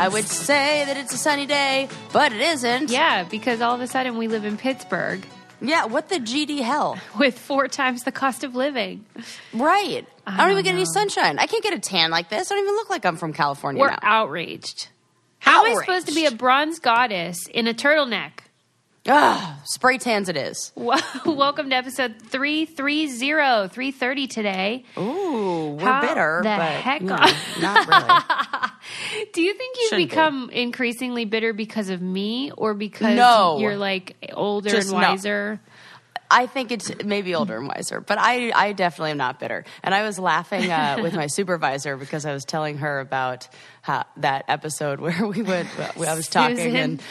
I would say that it's a sunny day, but it isn't. Yeah, because all of a sudden we live in Pittsburgh Yeah, what the GD hell? with four times the cost of living. Right. I, I don't even don't get any sunshine. I can't get a tan like this. I don't even look like I'm from California We're now. outraged. How am I supposed to be a bronze goddess in a turtleneck? Ugh, spray tans it is. Wel- Welcome to episode 330, 330 today. Ooh, we're How bitter, the but heck you know, not really. Do you think you've Shouldn't be. become increasingly bitter because of me or because No. you're like older and no. wiser? I think it's maybe older and wiser, but I, I definitely am not bitter. And I was laughing uh, with my supervisor because I was telling her about how, that episode where we went. I was talking Susan? and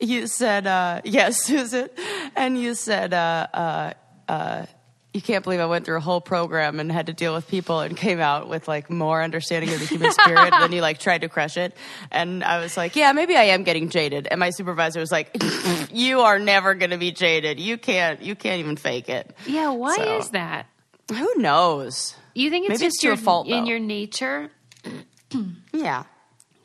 you said, uh, "Yes, Susan," and you said, uh, uh, uh, "You can't believe I went through a whole program and had to deal with people and came out with like more understanding of the human spirit than you like tried to crush it." And I was like, "Yeah, maybe I am getting jaded." And my supervisor was like, "You are never going to be jaded. You can't. You can't even fake it." Yeah, why So- is that? Who knows? You think it's Maybe just it's your your fault, in though. your nature? Yeah,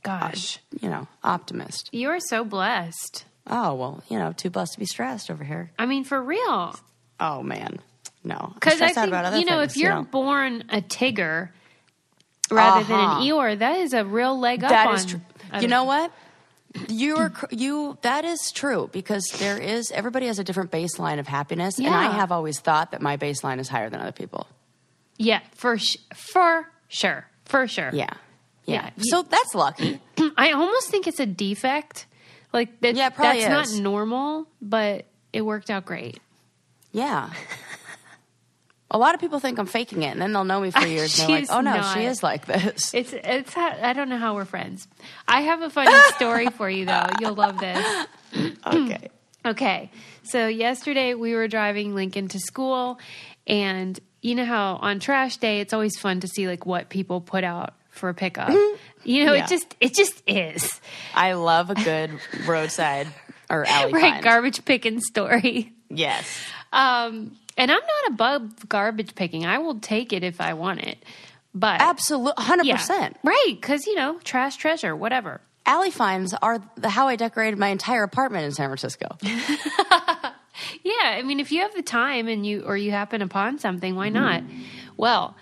Gosh, you know, optimist. you are so blessed. Oh well, you know, too blessed to be stressed over here. I mean, for real. Oh man, no. Because I think about other you know, things, if you're know. born a Tigger rather than Uh-huh. an Eeyore, that is a real leg up. That on is true. You know what? You are you. That is true because there is everybody has a different baseline of happiness, and I have always thought that my baseline is higher than other people. Yeah, for sh- for sure, for sure. Yeah, yeah. Yeah, So that's lucky. I almost think it's a defect. Like that, Yeah, probably that's is. not normal, but it worked out great. Yeah. A lot of people think I'm faking it, and then they'll know me for years. and they're like, "Oh no, not. she is like this." It's it's I don't know how we're friends. I have a funny story for you though. You'll love this. okay. Okay. So yesterday we were driving Lincoln to school and you know how on trash day it's always fun to see like what people put out for a pickup. You know, Yeah. it just it just is. I love a good roadside or alley Right, find. garbage picking story. Yes. Um and I'm not above garbage picking. I will take it if I want it. But Absolutely, hundred yeah. percent. Right, cuz you know, trash treasure, whatever. Alley finds are the, how I decorated my entire apartment in San Francisco. Yeah, I mean, if you have the time and you or you happen upon something, why not? Well,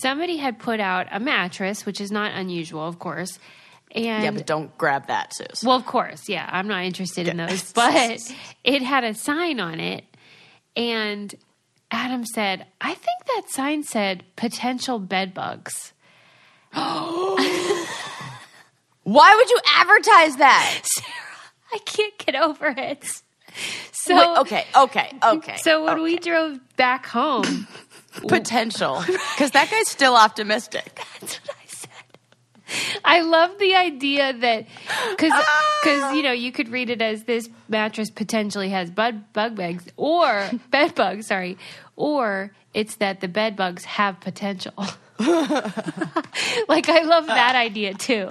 somebody had put out a mattress, which is not unusual, of course. And yeah, but don't grab that, Sus. well, of course, yeah, I'm not interested in those, but it had a sign on it, and Adam said, "I think that sign said potential bed bugs." Why would you advertise that? Sarah? I can't get over it. So Wait, okay, okay, okay. So when we drove back home, potential, because that guy's still optimistic. That's what I said. I love the idea that because Ah! you know you could read it as this mattress potentially has bud bug bugs or bed bugs, sorry, or it's that the bed bugs have potential. like I love that idea too.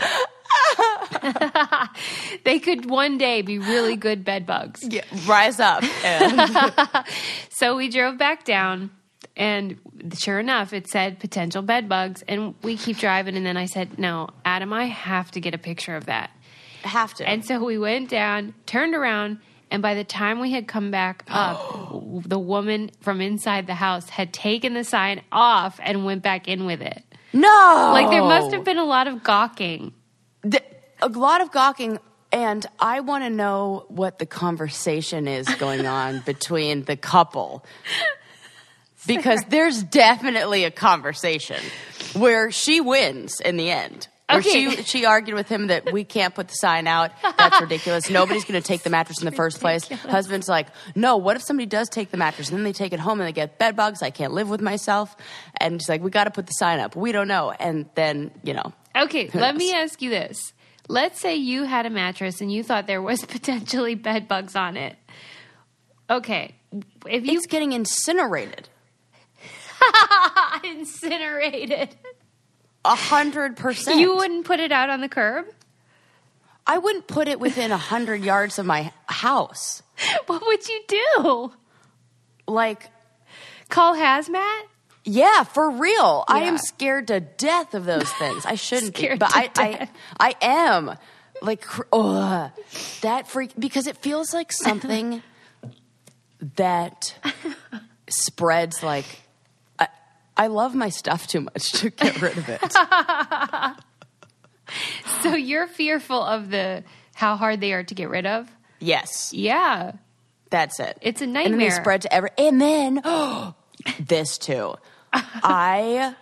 they could one day be really good bed bugs. Yeah, rise up. And So we drove back down, and sure enough, it said potential bed bugs. And we keep driving, and then I said, "No, Adam, I have to get a picture of that." I have to. And so we went down, turned around, and by the time we had come back up, the woman from inside the house had taken the sign off and went back in with it. no, Like there must have been a lot of gawking. The- a lot of gawking. And I want to know what the conversation is going on between the couple. Because there's definitely a conversation where she wins in the end. Where Okay. she she argued with him that we can't put the sign out. That's ridiculous. Nobody's going to take the mattress in the first place. Husband's like, no. What if somebody does take the mattress and then they take it home and they get bed bugs? I can't live with myself. And she's like, we got to put the sign up. We don't know. And then you know, Okay, let knows? me ask you this. Let's say you had a mattress and you thought there was potentially bed bugs on it. Okay, if you it's getting incinerated. incinerated, A hundred percent. you wouldn't put it out on the curb. I wouldn't put it within a hundred yards of my house. What would you do? Like, Call hazmat? Yeah, for real. I am scared to death of those things. I shouldn't be, but to I, I, death. I am. Like, ugh, that freak because it feels like something that spreads. Like, I, love my stuff too much to get rid of it. So you're fearful of the how hard they are to get rid of? yes, Yeah. that's it. It's a nightmare. And then they spread to every. And then this too. I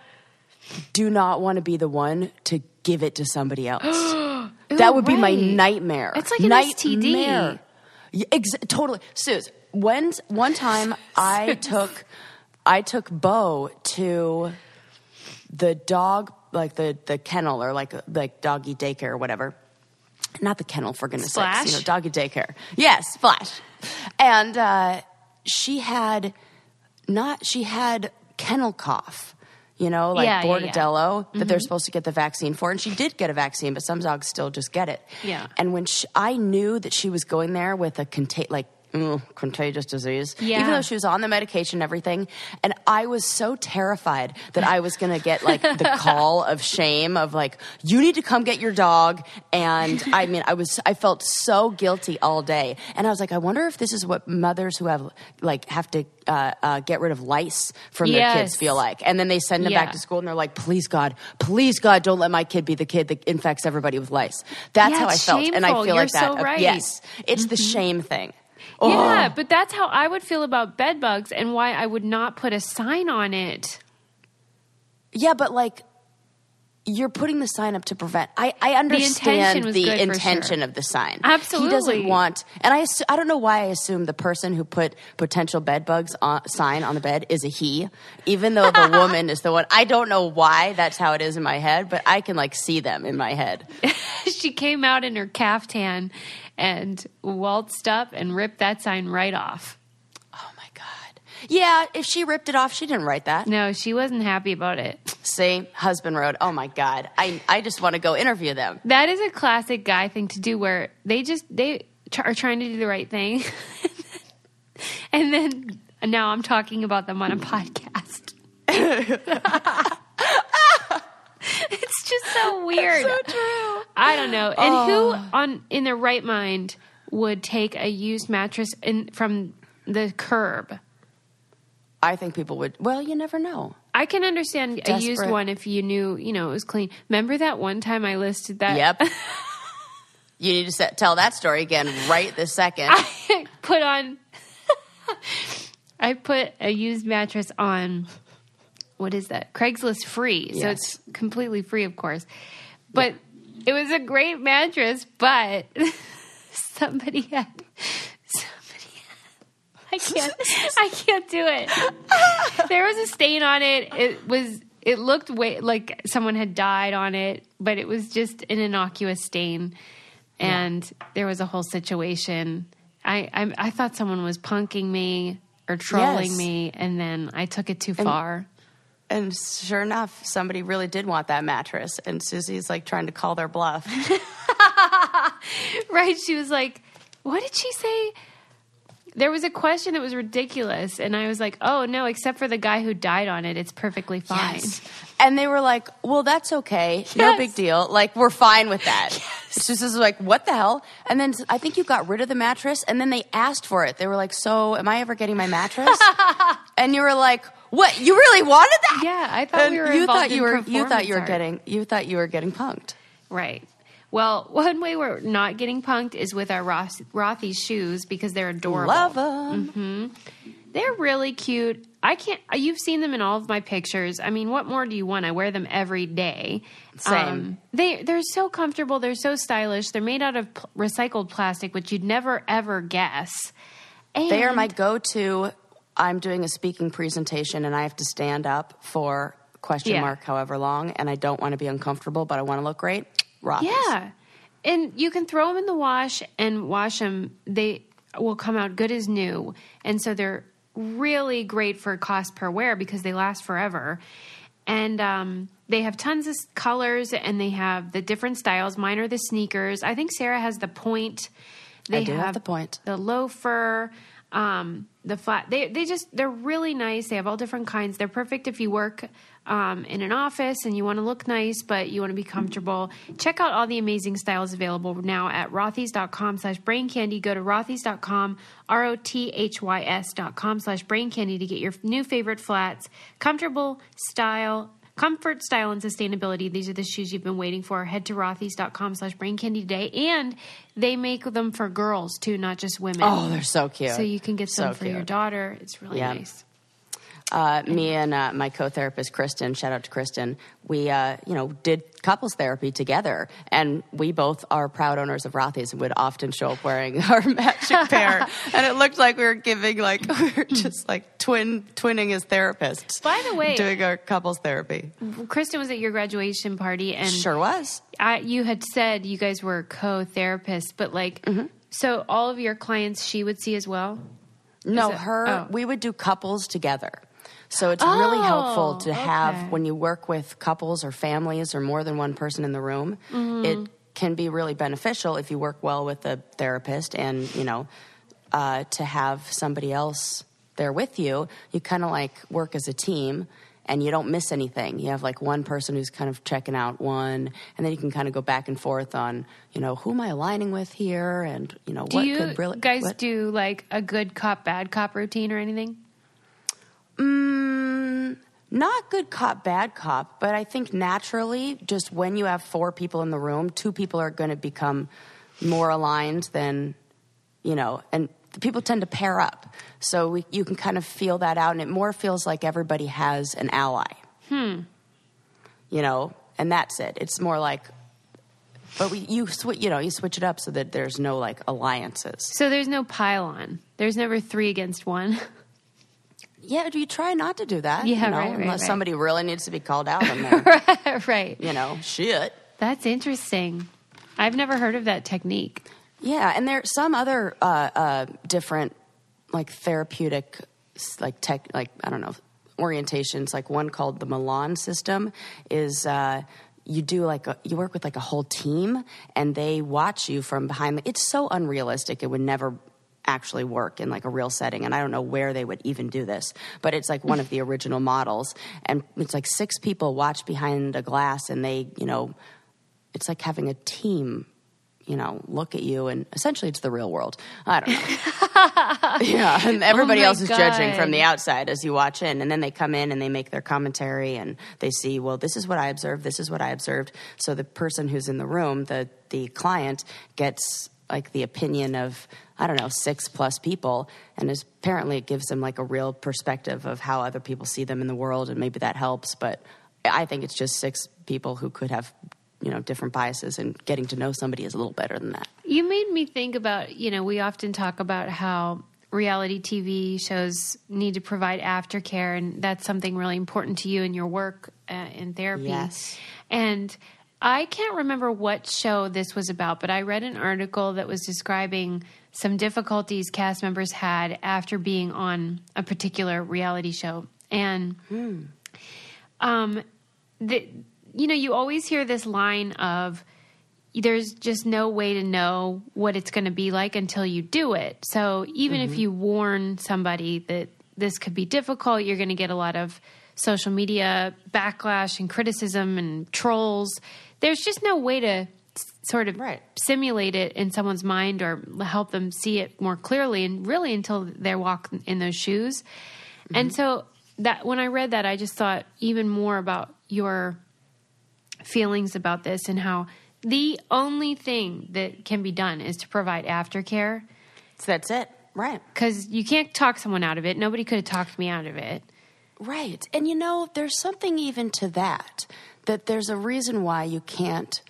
do not want to be the one to give it to somebody else. that would be my nightmare. It's like an STD. Yeah, ex- totally, Suze. When one time I took, I took Bo to the dog, like the the kennel or like like doggy daycare or whatever. Not the kennel for goodness sakes, you know, doggy daycare. Yes, Flash. And uh, she had not she had kennel cough. You know, like Yeah, yeah, yeah. That they're supposed to get the vaccine for, and she did get a vaccine, but some dogs still just get it. Yeah. And when she, I knew that she was going there with a contag like mm, contagious disease, Yeah. even though she was on the medication and everything, and I was so terrified that I was going to get like the call of shame of like you need to come get your dog, and I mean I was I felt so guilty all day, and I was like I wonder if this is what mothers who have like have to uh, uh, get rid of lice from their kids feel like, and then they send them Yeah. back to school and they're like, please God, please God, don't let my kid be the kid that infects everybody with lice. That's Yeah, how I felt, and I feel You're like that. so right. Yes, it's the shame thing. Oh. Yeah, Oh. but that's how I would feel about bed bugs and why I would not put a sign on it. Yeah, but like you're putting the sign up to prevent. I, I intention understand the good for intention sure. of the sign. Absolutely. he doesn't want. And I I don't know why I assume the person who put potential bed bugs on, sign on the bed is a he, even though the woman is the one. I don't know why that's how it is in my head, but I can like see them in my head. she came out in her caftan and waltzed up and ripped that sign right off. Oh. Yeah, if she ripped it off, she didn't write that. No, she wasn't happy about it. See, husband wrote, Oh my god. I I just want to go interview them. That is a classic guy thing to do where they just they tr- are trying to do the right thing. and then now I'm talking about them on a podcast. it's just so weird. So true. I don't know. And who oh. on in their right mind would take a used mattress in from the curb? I think people would. Well, you never know. I can understand a used one if you knew, you know, it was clean. Remember that one time I listed that? Yep. you need to set, tell that story again right this second. I put on I put a used mattress on what is that? Craigslist free. So it's completely free of course. But it was a great mattress, but somebody had, I can't I can't do it. There was a stain on it. It was it looked way like someone had died on it, but it was just an innocuous stain. And there was a whole situation. I, I I thought someone was punking me or trolling Yes. me, and then I took it too far. and sure enough, somebody really did want that mattress, and Susie's like trying to call their bluff. Right? She was like, "What did she say?" There was a question that was ridiculous, and I was like, "Oh no!" Except for the guy who died on it, it's perfectly fine. Yes. And they were like, "Well, that's okay. No big deal. Like we're fine with that." Yes, Susie's was like, "What the hell?" And then I think you got rid of the mattress, and then they asked for it. They were like, "So, am I ever getting my mattress?" and you were like, "What? You really wanted that?" Yeah, I thought And we were you thought you were you thought you were art. getting you thought you were getting punked. Right. Well, one way we're not getting punked is with our Roth- Rothy shoes because they're adorable. Love them. They're really cute. I can't. You've seen them in all of my pictures. I mean, what more do you want? I wear them every day. Um, Same. they they're so comfortable. They're so stylish. They're made out of pl- recycled plastic, which you'd never ever guess. And They are my go-to. I'm doing a speaking presentation and I have to stand up for question Yeah. mark however long, and I don't want to be uncomfortable, but I want to look great. Yeah. And you can throw them in the wash and wash them. They will come out good as new. And so they're really great for cost per wear because they last forever. And um, they have tons of colors and they have the different styles. Mine are the sneakers. I think Sarah has the point. They I do have the point. The loafer. um, the flat. They they just they're really nice. They have all different kinds. They're perfect if you work um, in an office and you want to look nice, but you want to be comfortable. Check out all the amazing styles available now at rothys.com slash brain candy. Go to rothys.com, R O T H Y S dot com slash brain candy to get your new favorite flats. Comfortable style. Comfort, style, and sustainability. These are the shoes you've been waiting for. Head to rothys.com slash brain candy today. And they make them for girls too, not just women. Oh, they're so cute. So you can get So some for your daughter. It's really nice. Uh, me and uh, my co-therapist Kristen, shout out to Kristen, we uh, you know did couples therapy together, and we both are proud owners of Rothy's and would often show up wearing our matching pair, and it looked like we were giving like we were just like twin twinning as therapists. By the way- doing our couples therapy Kristen was at your graduation party, and sure was. I, you had said you guys were co-therapists, but like, Mm-hmm. so all of your clients she would see as well. No, her. oh. We would do couples together. So it's really helpful to Oh, okay. have when you work with couples or families or more than one person in the room. Mm-hmm. It can be really beneficial if you work well with a therapist and you know uh, to have somebody else there with you. You kind of like work as a team. And you don't miss anything. You have like one person who's kind of checking out one, and then you can kind of go back and forth on, you know, who am I aligning with here, and you know Do what you could really guys what- do like a good cop, bad cop routine or anything? Mm, not good cop, bad cop, but I think naturally, just when you have four people in the room, two people are going to become more aligned than, you know, and people tend to pair up. So we, you can kind of feel that out, and it more feels like everybody has an ally. Hmm. You know, and that's it. It's more like, but we, you switch, you know, you switch it up so that there's no like alliances. So there's no pile-on. There's never three against one. Yeah, you try not to do that. Yeah, you know, right, right, unless right. somebody really needs to be called out on there. right. you know, shit. That's interesting. I've never heard of that technique. Yeah, and there's some other uh, uh, different, like therapeutic, like tech, like I don't know, orientations. Like one called the Milan system is. Uh, you do like a, you work with like a whole team, and they watch you from behind. The, it's so unrealistic; it would never actually work in like a real setting. And I don't know where they would even do this, but it's like one of the original models, and it's like six people watch behind a glass, and they, you know, it's like having a team you know, look at you and essentially it's the real world. I don't know. yeah, and oh everybody Oh else is judging from the outside as you watch in, and then they come in and they make their commentary and they see, well, this is what I observed, this is what I observed. So the person who's in the room, the the client, gets like the opinion of I don't know six plus people, and apparently it gives them like a real perspective of how other people see them in the world, and maybe that helps. But I think it's just six people who could have you know different biases, and getting to know somebody is a little better than that. You made me think about, you know, we often talk about how reality TV shows need to provide aftercare, and that's something really important to you in your work uh, in therapy. Yes. And I can't remember what show this was about, but I read an article that was describing some difficulties cast members had after being on a particular reality show. And um, the, you know, you always hear this line of there's just no way to know what it's going to be like until you do it. So even if you warn somebody that this could be difficult, you're going to get a lot of social media backlash and criticism and trolls. There's just no way to sort of Right. simulate it in someone's mind or help them see it more clearly and really until they walk in those shoes. And mm-hmm. so that when I read that I just thought even more about your feelings about this and how the only thing that can be done is to provide aftercare So that's it, right? because you can't talk someone out of it. Nobody could have talked me out of it. Right. And you know, there's something even to that, that there's a reason why you can't.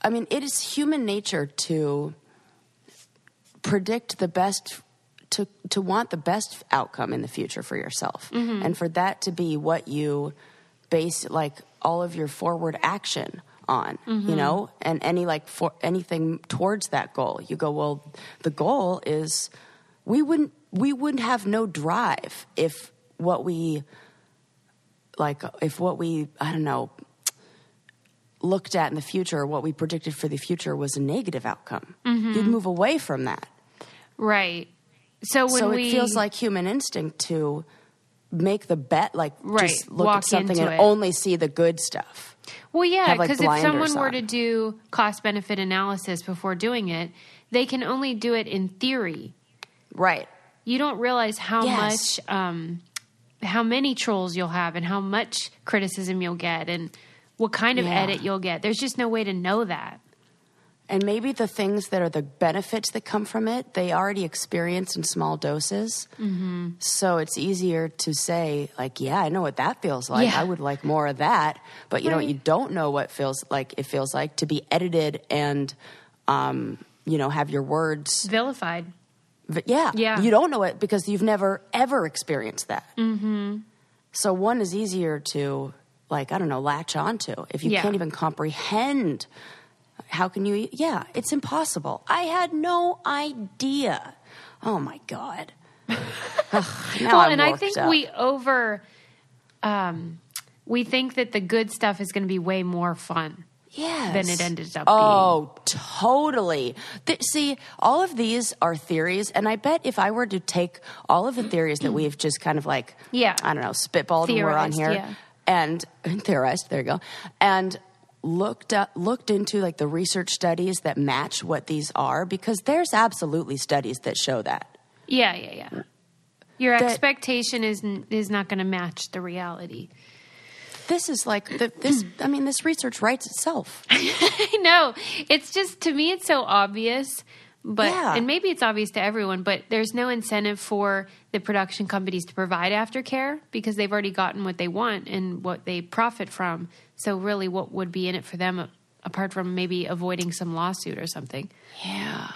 I mean, it is human nature to predict the best, to, to want the best outcome in the future for yourself. Mm-hmm. And for that to be what you base, like, all of your forward action on, you mm-hmm. know, and any like for anything towards that goal. You go, well, the goal is we wouldn't we wouldn't have no drive if what we like if what we I don't know looked at in the future what we predicted for the future was a negative outcome. You'd move away from that. Right. So when so we it feels like human instinct to make the bet, like Right, just look at something and it. only see the good stuff. Well, yeah, have, like, because if someone were on. to do cost benefit analysis before doing it, they can only do it in theory. Right. You don't realize how Yes. much, um, how many trolls you'll have, and how much criticism you'll get, and what kind of Yeah. edit you'll get. There's just no way to know that. And maybe the things that are the benefits that come from it, they already experience in small doses. Mm-hmm. So it's easier to say, like, yeah, I know what that feels like. Yeah. I would like more of that. But you know. You don't know what feels like it feels like to be edited and, um, you know, have your words. Vilified. But yeah, Yeah. You don't know it because you've never ever experienced that. Mm-hmm. So one is easier to, like, I don't know, latch onto if you Yeah. can't even comprehend. How can you? Yeah, it's impossible. I had no idea. Oh my god. Well, I'm and I think up. we over, um, we think that the good stuff is going to be way more fun. Yes. than it ended up Oh, totally. Th- see, all of these are theories, and I bet if I were to take all of the theories that we've just kind of like, Yeah. I don't know, spitballed when we're on here, yeah. and theorized. There you go, and looked up, looked into like the research studies that match what these are, because there's absolutely studies that show that. Yeah, yeah, yeah. Your That- expectation is is not going to match the reality. This is like the, this. I mean, this research writes itself. I know. It's just to me, it's so obvious. But Yeah. and maybe it's obvious to everyone, but there's no incentive for the production companies to provide aftercare because they've already gotten what they want and what they profit from. So really, what would be in it for them apart from maybe avoiding some lawsuit or something? Yeah.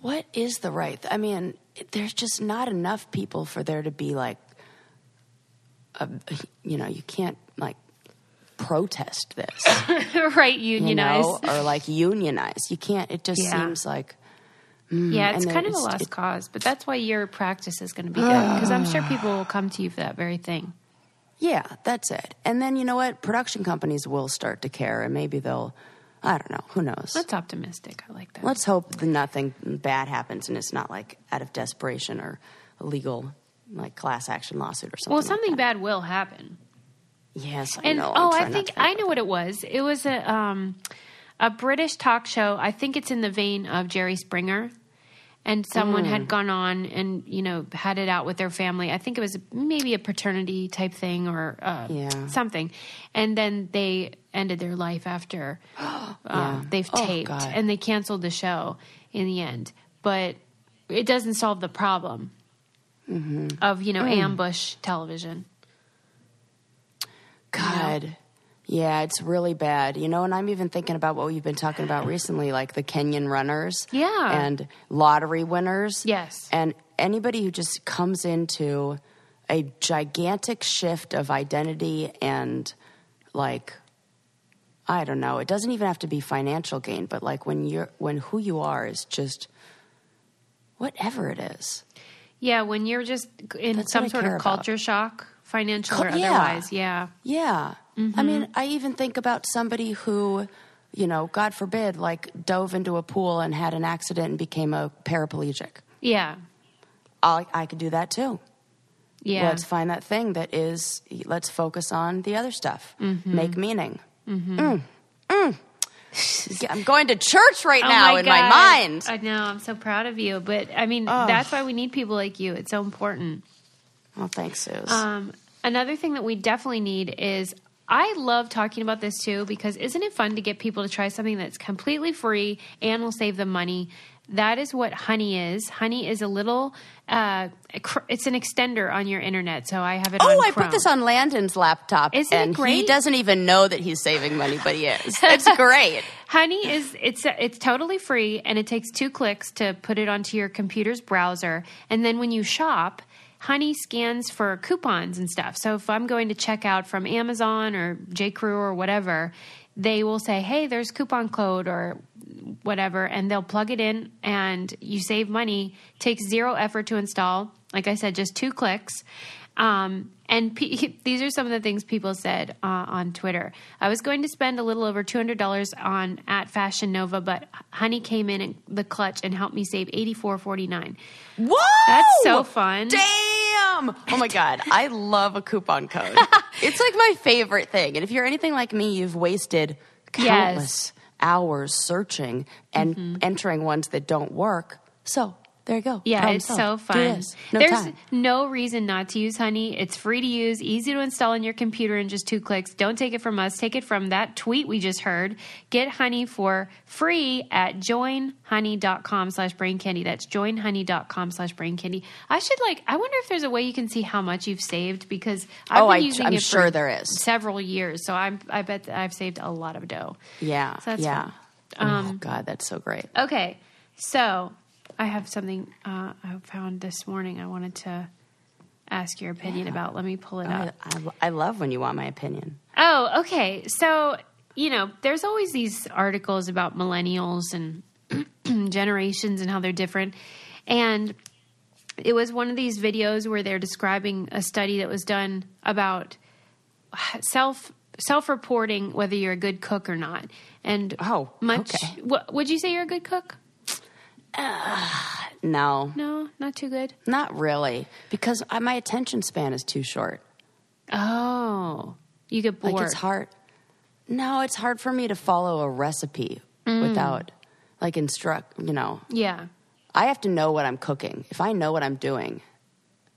What is the right? I mean, there's just not enough people for there to be like, a, you know, you can't like protest this, right? you Unionize. know, or like unionize. You can't. It just Yeah. seems like mm, yeah, it's kind of a lost it- cause, but that's why your practice is going to be good because I'm sure people will come to you for that very thing. yeah, that's it. And then you know what? Production companies will start to care, and maybe they'll. I don't know. Who knows? That's optimistic. I like that. Let's hope that nothing bad happens, and it's not like out of desperation or legal like class action lawsuit or something. well, like something that. bad will happen. Yes, I And know. Oh, I think I know what it was. It was a um, a British talk show. I think it's in the vein of Jerry Springer. And someone Mm. had gone on and you know had it out with their family. I think it was maybe a paternity type thing or uh, Yeah. something. And then they ended their life after uh, Yeah. they've Oh, taped God. and they canceled the show in the end. But it doesn't solve the problem Mm-hmm. of you know Mm. ambush television. God. Yeah, it's really bad. You know, and I'm even thinking about what we've been talking about recently, like the Kenyan runners. Yeah. And lottery winners. Yes. And anybody who just comes into a gigantic shift of identity and like I don't know, it doesn't even have to be financial gain, but like when you're when who you are is just whatever it is. Yeah, when you're just in That's some sort of about. culture shock, financial or yeah. otherwise. Yeah. Yeah. I mean, I even think about somebody who, you know, God forbid, like dove into a pool and had an accident and became a paraplegic. Yeah. I, I could do that too. Yeah. Let's find that thing that is, let's focus on the other stuff. Make meaning. Mm. Mm. I'm going to church right Oh now my in my mind. I know. I'm so proud of you. But I mean, that's why we need people like you. It's so important. well, thanks, Suze. Um, another thing that we definitely need is I love talking about this too because isn't it fun to get people to try something that's completely free and will save them money? That is what Honey is. Honey is a little, uh, it's an extender on your internet. So I have it on Oh, I Chrome. put this on Landon's laptop, Isn't it and he doesn't even know that he's saving money, but he is. It's great. Honey is it's it's totally free and it takes two clicks to put it onto your computer's browser and then when you shop Honey scans for coupons and stuff. So if I'm going to check out from Amazon or J.Crew or whatever, they will say, "Hey, there's coupon code or whatever," and they'll plug it in and you save money. Takes zero effort to install. Like I said, just two clicks. Um, and pe- these are some of the things people said uh, on Twitter. I was going to spend a little over two hundred dollars on at Fashion Nova, but Honey came in in the clutch and helped me save eighty four forty nine. Whoa! That's so fun. Damn! Oh my god, I love a coupon code. it's like my favorite thing. And if you're anything like me, you've wasted countless hours searching and mm-hmm. entering ones that don't work. So there you go. Yeah, Problem it's solved. so fun. No There's time. no reason not to use Honey. It's free to use, easy to install on your computer in just two clicks. Don't take it from us. Take it from that tweet we just heard. Get Honey for free at joinhoney.com slash brain candy. That's joinhoney.com slash brain candy. I should like, I wonder if there's a way you can see how much you've saved because I've Oh, been I- using I'm it sure for there is. several years. So I'm, I bet that I've saved a lot of dough. Yeah. So that's yeah. fun. Um, oh god, that's so great. Okay, so I have something uh, I found this morning. I wanted to ask your opinion about. Let me pull it I, up. I, I love when you want my opinion. Oh, okay. So you know, there's always these articles about millennials and generations and how they're different, and it was one of these videos where they're describing a study that was done about self self reporting whether you're a good cook or not. And Oh, much. okay. What, would you say you're a good cook? No, No, not too good. not really, because I, my attention span is too short. Oh, you get bored. Like it's hard. No, it's hard for me to follow a recipe Mm. without like instruct. You know, Yeah, I have to know what I'm cooking. If I know what I'm doing,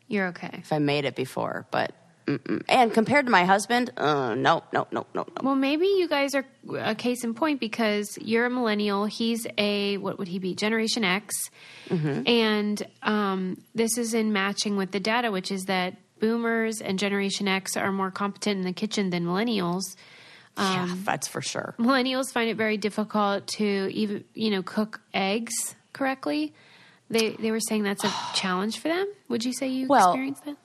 you're okay. if I made it before, but mm-mm. and compared to my husband, uh, no, no, no, no, no. Well, maybe you guys are a case in point because you're a millennial. He's a what would he be? Generation X, Mm-hmm. and um, this is in matching with the data, which is that Boomers and Generation X are more competent in the kitchen than Millennials. yeah, Um, that's for sure. Millennials find it very difficult to even you know cook eggs correctly. They they were saying that's a challenge for them. Would you say you Well, experienced that?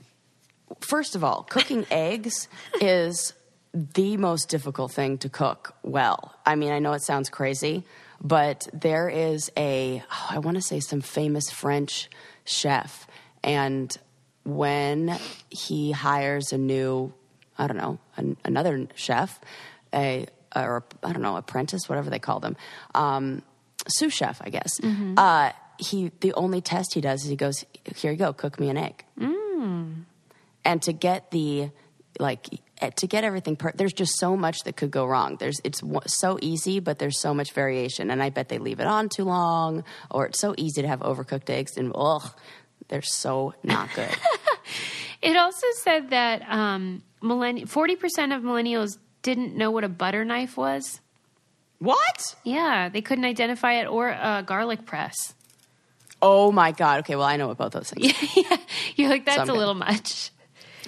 First of all, cooking eggs is the most difficult thing to cook well. I mean, I know it sounds crazy, but there is a, oh, I want to say some famous French chef. And when he hires a new, I don't know, an, another chef, a, or I don't know, apprentice, whatever they call them, um, sous chef, I guess. Uh, he, the only test he does is he goes, here you go, cook me an egg and to get the like eh, to get everything per- there's just so much that could go wrong there's it's w- so easy but there's so much variation and i bet they leave it on too long or it's so easy to have overcooked eggs and ugh they're so not good It also said that um, millenn- 40% of millennials didn't know what a butter knife was. what Yeah, they couldn't identify it or a garlic press. oh my god okay well i know what both those things yeah, you're like, that's Some a good. little much.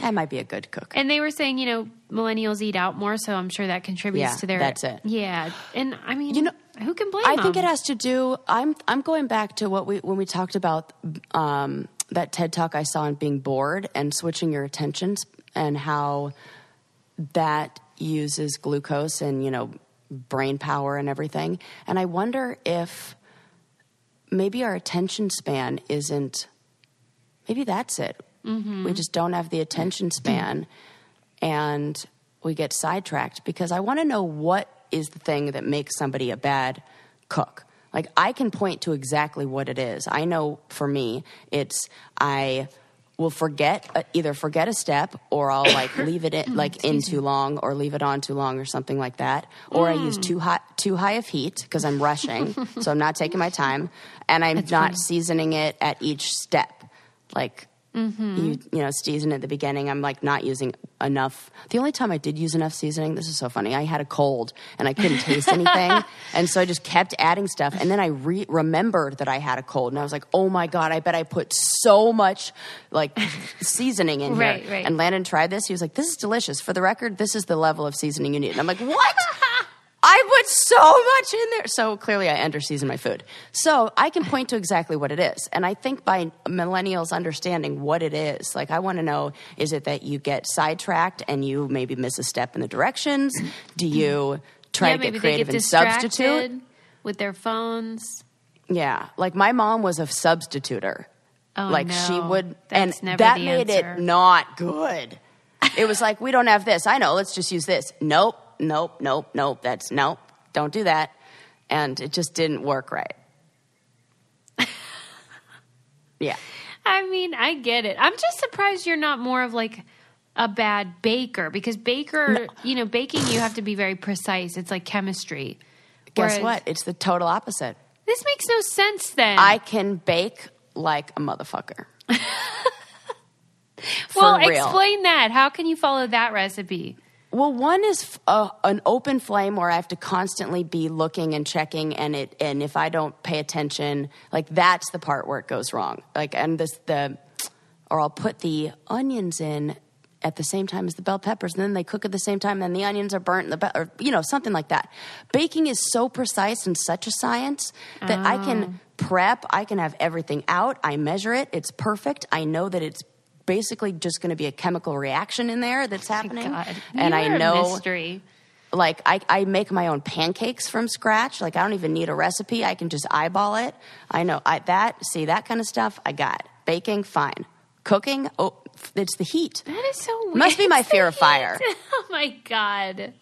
I might be a good cook And they were saying, you know, millennials eat out more, so I'm sure that contributes Yeah, to their. that's it. Yeah, and I mean, You know, who can blame I think it has to do. I'm I'm going back to what we when we talked about um, that TED talk I saw on being bored and switching your attentions and how that uses glucose and you know brain power and everything. And I wonder if maybe our attention span isn't. Maybe that's it. Mm-hmm. We just don't have the attention span, and we get sidetracked because I want to know what is the thing that makes somebody a bad cook. Like I can point to exactly what it is. I know for me, it's I will forget uh, either forget a step or I'll like leave it in, mm-hmm. like in too long or leave it on too long or something like that. Or I use mm. too hot too high of heat because I'm rushing, so I'm not taking my time, and I'm not seasoning it at each step. Like Mm-hmm. you you know season at the beginning. I'm like not using enough. The only time I did use enough seasoning, this is so funny. I had a cold and I couldn't taste anything, and so I just kept adding stuff. And then I re- remembered that I had a cold, and I was like, oh my god, I bet I put so much like seasoning in Right, here. right. And Landon tried this. He was like, this is delicious. For the record, this is the level of seasoning you need. And I'm like, what? I put so much in there. So clearly, I underseason my food. So I can point to exactly what it is. And I think by millennials understanding what it is, like I want to know is it that you get sidetracked and you maybe miss a step in the directions? Do mm-hmm. you try yeah, to get creative get and substitute? with their phones. Yeah. Like my mom was a substituter. Oh, like she no. would, That's and that made answer. it not good. It was like we don't have this. I know. Let's just use this. Nope, nope, nope, nope. That's nope. Don't do that. And it just didn't work right. yeah. I mean, I get it. I'm just surprised you're not more of like a bad baker because baker, you know, baking you have to be very precise. It's like chemistry. Guess Whereas- what? It's the total opposite. This makes no sense then. I can bake like a motherfucker. Well, real. explain that. How can you follow that recipe? Well, one is f- uh, an open flame where I have to constantly be looking and checking, and it and if I don't pay attention, like that's the part where it goes wrong. Like, and this the, or I'll put the onions in at the same time as the bell peppers, and then they cook at the same time, and the onions are burnt, and the be- or you know something like that. Baking is so precise and such a science that I can prep, I can have everything out, I measure it, it's perfect. I know that it's basically just going to be a chemical reaction in there that's oh happening God, and I know mystery. like I, I make my own pancakes from scratch. Like I don't even need a recipe. I can just eyeball it. I know I that see that kind of stuff. I got baking fine. Cooking oh it's the heat. That is so weird. Must be my fear of fire. Oh my god.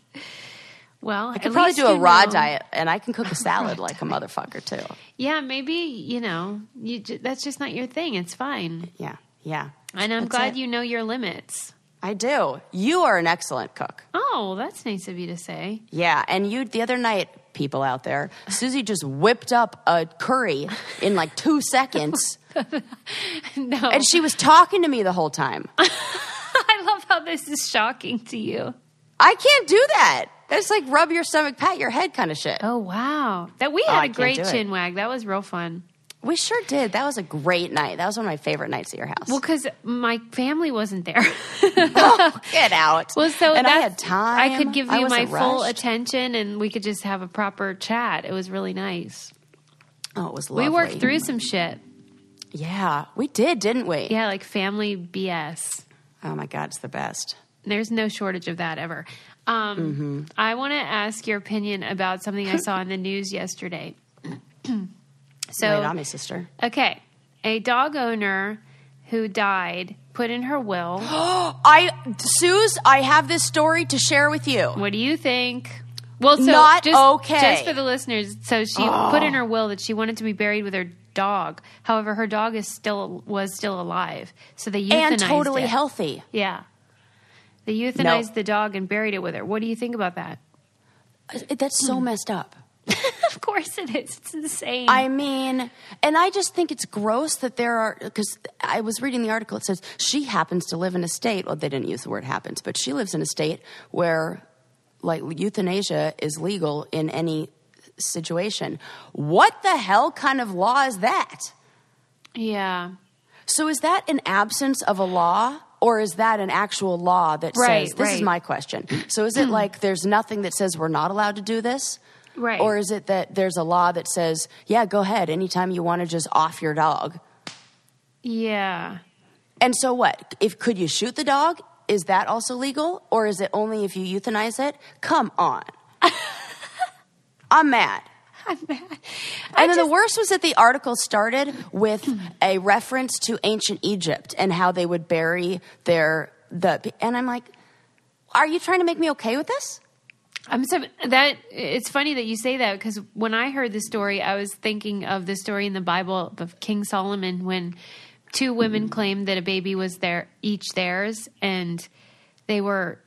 Well, I could probably do a raw diet and I can cook a salad like a motherfucker too. Yeah, maybe you know you. That's just not your thing. It's fine. Yeah, yeah. And I'm glad it. you know your limits. I do. You are an excellent cook. Oh, that's nice of you to say. Yeah, and you the other night, people out there, Susie just whipped up a curry in like two seconds, No, and she was talking to me the whole time. I love how this is shocking to you. I can't do that. That's like rub your stomach, pat your head kind of shit. Oh wow, that we Oh, had I a great chin wag. That was real fun. We sure did. That was a great night. That was one of my favorite nights at your house. Well, because my family wasn't there. Get out. well, so and I had time. I could give you my wasn't full attention, and we could just have a proper chat. It was really nice. Oh, it was lovely. We worked through some shit. Yeah, we did, didn't we? Yeah, like family BS. Oh my God, it's the best. There's no shortage of that ever. Um, Mm-hmm. I want to ask your opinion about something I saw in the news yesterday. so, Lay it on me, sister. okay, a dog owner who died put in her will. I, Suze, I have this story to share with you. what do you think? Well, so Not just, okay. just for the listeners, so she put in her will that she wanted to be buried with her dog. However, her dog is still was still alive, so they euthanized And totally it. healthy. Yeah, they euthanized the dog and buried it with her. What do you think about that? That's Hmm. so messed up. of course it is. It's insane. I mean, and I just think it's gross that there are, because I was reading the article, it says she happens to live in a state, well, they didn't use the word happens, but she lives in a state where, like, euthanasia is legal in any situation. What the hell kind of law is that? yeah. So is that an absence of a law? Or is that an actual law that Right, says, this is my question. So is it like there's nothing that says we're not allowed to do this? Right. Or is it that there's a law that says, yeah, go ahead anytime you want to just off your dog? Yeah. And so what? If could you shoot the dog? Is that also legal? Or is it only if you euthanize it? Come on. I'm mad. I'm mad. And then the worst was that the article started with a reference to ancient Egypt and how they would bury their the and I'm like, are you trying to make me okay with this? I'm so that it's funny that you say that because when I heard the story, I was thinking of the story in the Bible of King Solomon when two women mm-hmm. claimed that a baby was their each theirs, and they were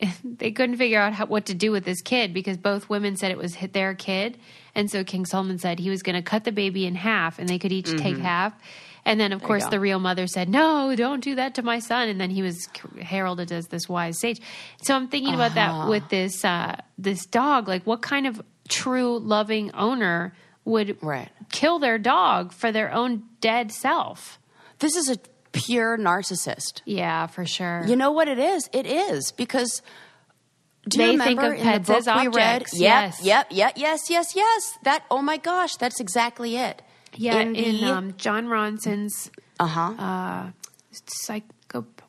they couldn't figure out how, what to do with this kid because both women said it was hit their kid, and so King Solomon said he was going to cut the baby in half, and they could each take mm-hmm. half. And then, of course, the real mother said, "No, don't do that to my son." And then he was heralded as this wise sage. So I'm thinking about that with this uh, this dog. Like, what kind of true loving owner would Right. kill their dog for their own dead self? This is a pure narcissist. Yeah, for sure. You know what it is? It is because do They you think remember of pets as objects, Yep, yes. yep, yep, yes, yes, yes. That oh my gosh, that's exactly it. Yeah, in, the, um, Jon Ronson's uh-huh. uh, psycho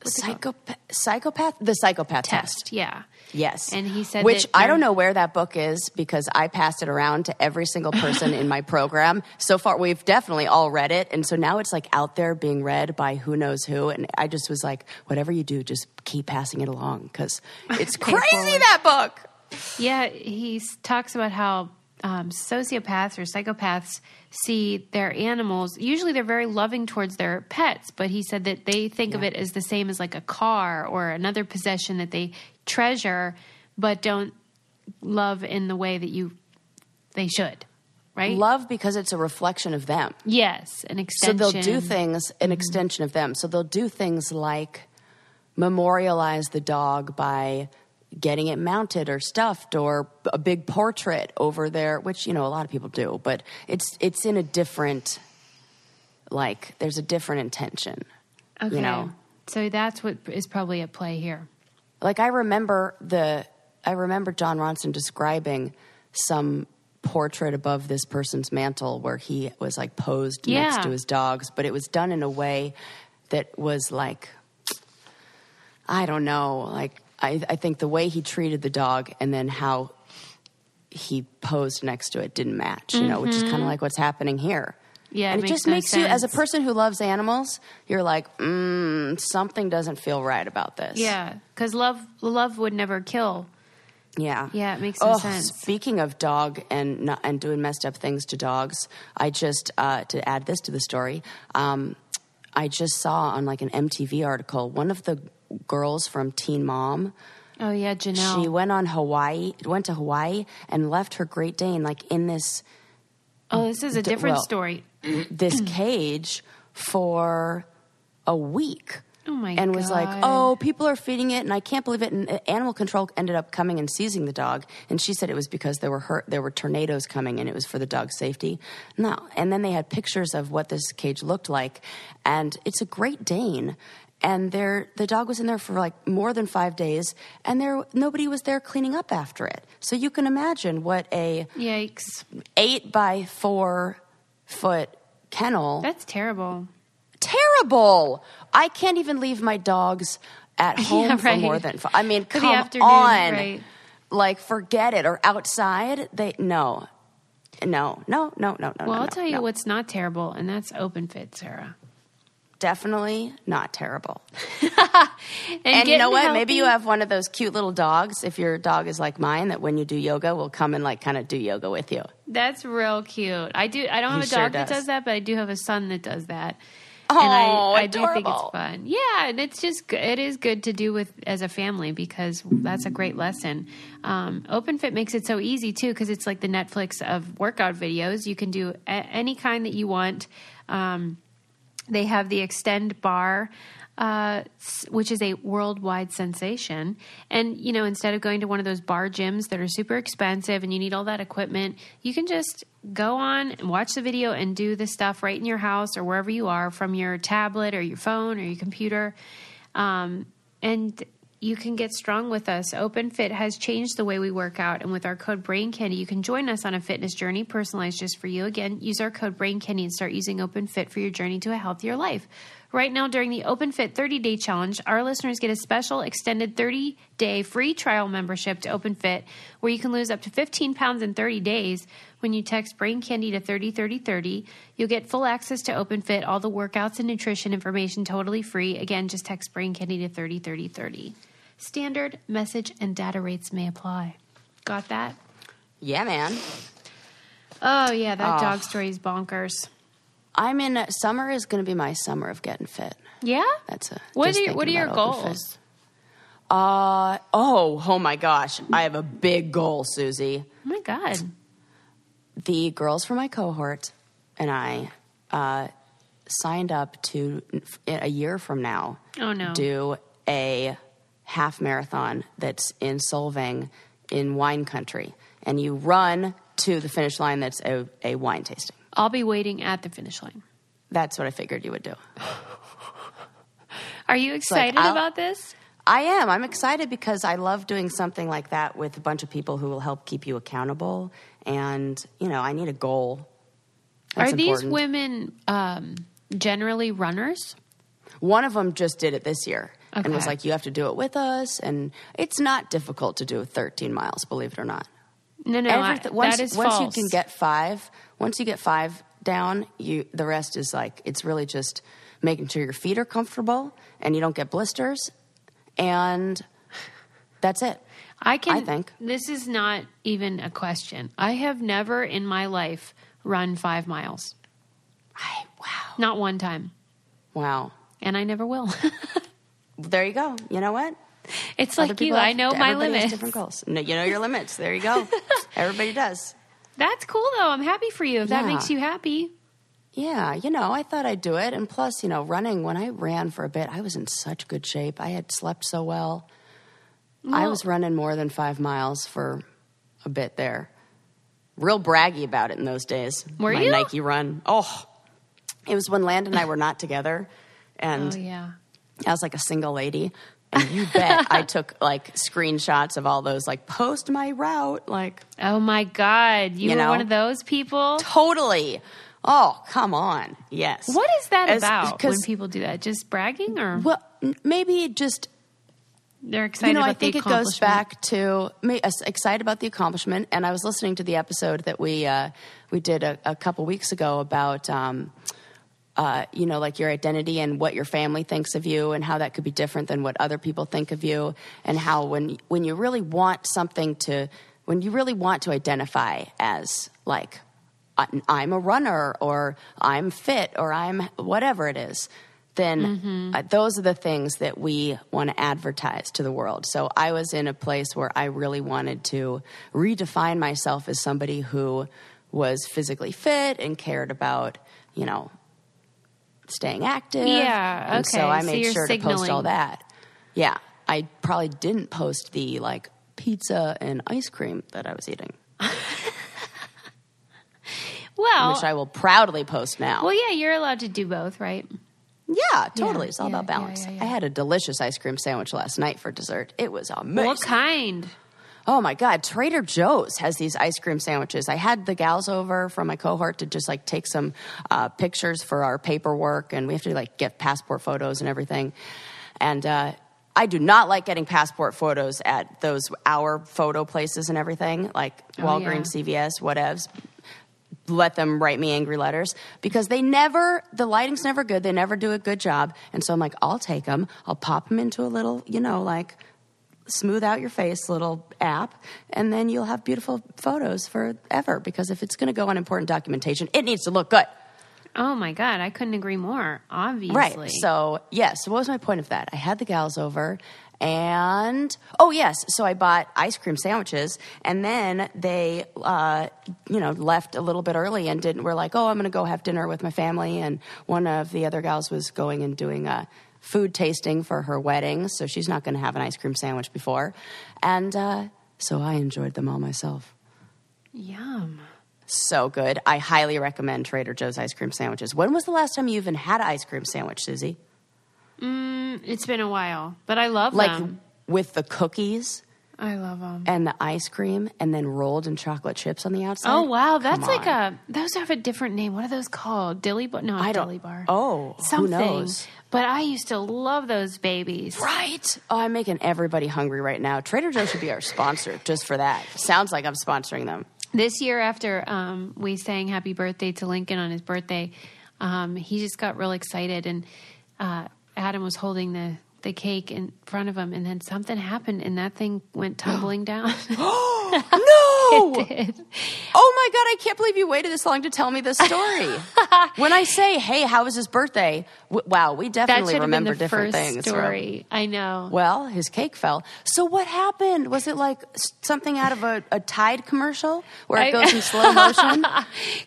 What's it called? Psychopath, psychopath, the psychopath test. test. Yeah. Yes. And he said Which that I don't know where that book is because I passed it around to every single person in my program. So far, we've definitely all read it. And so now it's like out there being read by who knows who. And I just was like, whatever you do, just keep passing it along because it's crazy, that book. Yeah, he talks about how um, sociopaths or psychopaths see their animals. Usually, they're very loving towards their pets, but he said that they think of it as the same as like a car or another possession that they treasure, but don't love in the way that you they should. Right? Love because it's a reflection of them. yes, an extension. So they'll do things, an extension of them. So they'll do things like memorialize the dog by getting it mounted or stuffed or a big portrait over there, which you know a lot of people do, but it's it's in a different like there's a different intention. Okay. You know, So that's what is probably at play here. like I remember the I remember Jon Ronson describing some portrait above this person's mantle where he was like posed Yeah. next to his dogs, but it was done in a way that was like I don't know, like I, I think the way he treated the dog and then how he posed next to it didn't match, you know, which is kind of like what's happening here. Mm-hmm. Yeah, it and it, makes just no makes you, as a person who loves animals, you're like, mm, something doesn't feel right about this. Yeah, because love love would never kill. Yeah. Yeah, it makes no oh, sense. Speaking of dog and not, and doing messed up things to dogs, I just uh, to add this to the story, um, I just saw on like an MTV article one of the girls from Teen Mom. Oh yeah, Janelle. She went on Hawaii, went to Hawaii, and left her Great Dane like in this oh, this is a different well, story. this cage for a week. Oh my and was like, "Oh, people are feeding it, and I can't believe it." And uh, animal control ended up coming and seizing the dog, and she said it was because there were hurt, there were tornadoes coming, and it was for the dog's safety. No, and then they had pictures of what this cage looked like, and it's a Great Dane, and there the dog was in there for like more than five days, and there nobody was there cleaning up after it. So you can imagine what a Yikes! eight by four foot kennel That's terrible. terrible. I can't even leave my dogs at home Yeah, for more than. five I mean, For come on. right. Like, forget it. Or outside, they no, no, no, no, no, no. Well, no, I'll tell you no. what's not terrible, and that's OpenFit, Sarah. Definitely not terrible. And, And you know what? Maybe you have one of those cute little dogs. If your dog is like mine, that when you do yoga, will come and like kind of do yoga with you. That's real cute. I do. I don't have He a sure dog that does. does that, but I do have a son that does that. Oh, and I, I do think it's fun. Yeah, and it's just it is good to do with as a family because that's a great lesson. Um, OpenFit makes it so easy too because it's like the Netflix of workout videos. You can do a- any kind that you want. Um, they have the Xtend Barre, uh, which is a worldwide sensation. And, you know, instead of going to one of those barre gyms that are super expensive and you need all that equipment, you can just go on and watch the video and do the stuff right in your house or wherever you are from your tablet or your phone or your computer. Um, and you can get strong with us. OpenFit has changed the way we work out, and with our code Brain Candy, you can join us on a fitness journey personalized just for you. Again, use our code Brain Candy and start using OpenFit for your journey to a healthier life. Right now, during the OpenFit 30 day challenge, our listeners get a special extended 30 day free trial membership to OpenFit where you can lose up to 15 pounds in 30 days. When you text Brain Candy to 303030, you'll get full access to OpenFit, all the workouts and nutrition information totally free. Again, just text Brain Candy to 303030. Standard message and data rates may apply. Got that? Yeah, man. Oh, yeah, that Oh. dog story is bonkers. I'm in. Summer is going to be my summer of getting fit. Yeah? That's a. What are your, what are your about OpenFit. goals? Uh oh, oh my gosh. I have a big goal, Susie. Oh my God. The girls from my cohort and I uh, signed up to a year from now Oh, no. do a half marathon that's in Solvang in wine country. And you run to the finish line that's a, a wine tasting. I'll be waiting at the finish line. That's what I figured you would do. Are you excited I'll- about this? I am. I'm excited because I love doing something like that with a bunch of people who will help keep you accountable. And, you know, I need a goal. That's Are these important. women um, generally runners? One of them just did it this year. And was like, "You have to do it with us." And it's not difficult to do 13 miles, believe it or not. No, no, I, Everyth- once that is once false. you can get five, once you get five down, you the rest is like it's really just making sure your feet are comfortable and you don't get blisters, and that's it. I can. I think. this is not even a question. I have never in my life run five miles. I, wow, Not one time, wow. and I never will. There you go. You know what? it's Other like you. people I know my limits. different goals. No, you know your limits. There you go. Everybody does. That's cool though. I'm happy for you. If that makes you happy. Yeah, you know, I thought I'd do it. And plus, you know, running, when I ran for a bit, I was in such good shape. I had slept so well. I was running more than five miles for a bit there. Real braggy about it in those days. Were My you? Nike run. Oh, it was when Land and I were not together. Oh, and Oh yeah. I was like a single lady. And you bet I took like screenshots of all those, like, post my route. Like, Oh my God! You, You were know? one of those people. totally. Oh, come on. Yes. What is that As- about when people do that? Just bragging, or Well, maybe just they're excited you know, about I think it goes back to me uh, excited about the accomplishment. And I was listening to the episode that we uh, we did a, a couple weeks ago about. Um, uh, you know, like your identity and what your family thinks of you, and how that could be different than what other people think of you, and how when when you really want something to, when you really want to identify as like I- I'm a runner or I'm fit or I'm whatever it is, then uh, those are the things that we want to advertise to the world. So I was in a place where I really wanted to redefine myself as somebody who was physically fit and cared about, you know, staying active. Yeah, And so. I made you're sure to post all that. Yeah. I probably didn't post the like pizza and ice cream that I was eating, Well, which I will proudly post now. well, yeah, you're allowed to do both, right? Yeah, totally. it's all yeah, about yeah, balance. yeah, yeah. I had a delicious ice cream sandwich last night for dessert. It was amazing. What kind? Oh my God, Trader Joe's has these ice cream sandwiches. I had the gals over from my cohort to just like take some uh, pictures for our paperwork, and we have to like get passport photos and everything. And uh, I do not like getting passport photos at those our photo places and everything, like Oh, Walgreens, CVS, whatevs. Let them write me angry letters because they never the lighting's never good. They never do a good job. And so i'm like i'll take them i'll pop them into a little you know like smooth out your face little app and then you'll have beautiful photos forever because if it's going to go on important documentation it needs to look good Oh my God, I couldn't agree more. Obviously, right so yes what was my point of that i had the gals over and oh yes so i bought ice cream sandwiches and then they uh, you know left a little bit early and didn't were like oh i'm going to go have dinner with my family and one of the other gals was going and doing a food tasting for her wedding so she's not going to have an ice cream sandwich before and uh, so i enjoyed them all myself Yum. so good i highly recommend trader joe's ice cream sandwiches when was the last time you even had an ice cream sandwich susie Mm, it's been a while, but I love like them. Like with the cookies I love them. and the ice cream and then rolled in chocolate chips on the outside. Oh wow, that's like a. Those have a different name. What are those called? Dilly bar? No, I don't- Dilly bar. Oh, who knows? But I used to love those babies. right. Oh, I'm making everybody hungry right now. Trader Joe should be our sponsor just for that. Sounds like I'm sponsoring them. This year, after um, we sang "Happy Birthday" to Lincoln on his birthday, um, he just got real excited, and uh, Adam was holding the the cake in front of him, and then something happened, and that thing went tumbling down. No! It- Oh my god, I can't believe you waited this long to tell me this story. when I say, "Hey, how was his birthday?" W- wow, we definitely should have been remember the different first things. from- story. I know. Well, his cake fell. So what happened? Was it like something out of a, a Tide commercial where it I- goes in slow motion?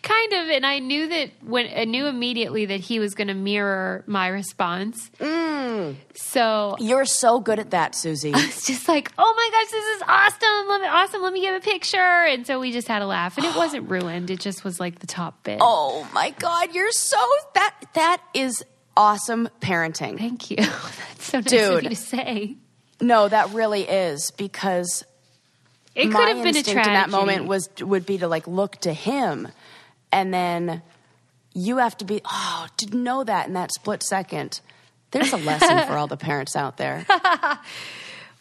kind of and i knew that when i knew immediately that he was going to mirror my response Mm. so You're so good at that, Susie. it's just like oh my gosh this is awesome. Let me awesome. Let me give a picture. And so we just had a laugh and it wasn't ruined. It just was like the top bit. Oh my God, you're so that that is awesome parenting. thank you. That's so nice Dude. of you to say. No, that really is because it could have been a tragedy in that moment was would be to like look to him, and then you have to be oh to know that in that split second There's a lesson for all the parents out there.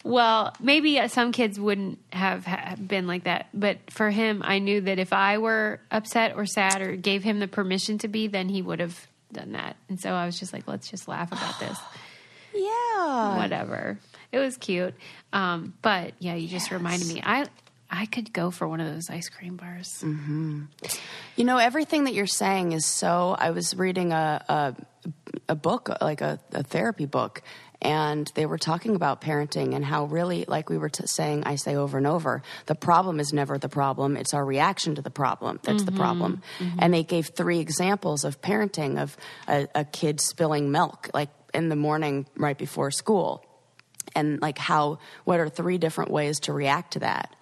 Well, maybe some kids wouldn't have ha- been like that, but for him, I knew that if I were upset or sad or gave him the permission to be, then he would have done that. And so I was just like, let's just laugh about this. Yeah. Whatever. It was cute. Um, but yeah, you just reminded me. I I could go for one of those ice cream bars. Mm-hmm. You know, everything that you're saying is so. I was reading a a, a book, like a, a therapy book, and they were talking about parenting and how really, like we were t- saying, I say over and over, the problem is never the problem. It's our reaction to the problem that's the mm-hmm. problem. Mm-hmm. And they gave three examples of parenting of a, a kid spilling milk, like in the morning right before school, and like how what are three different ways to react to that.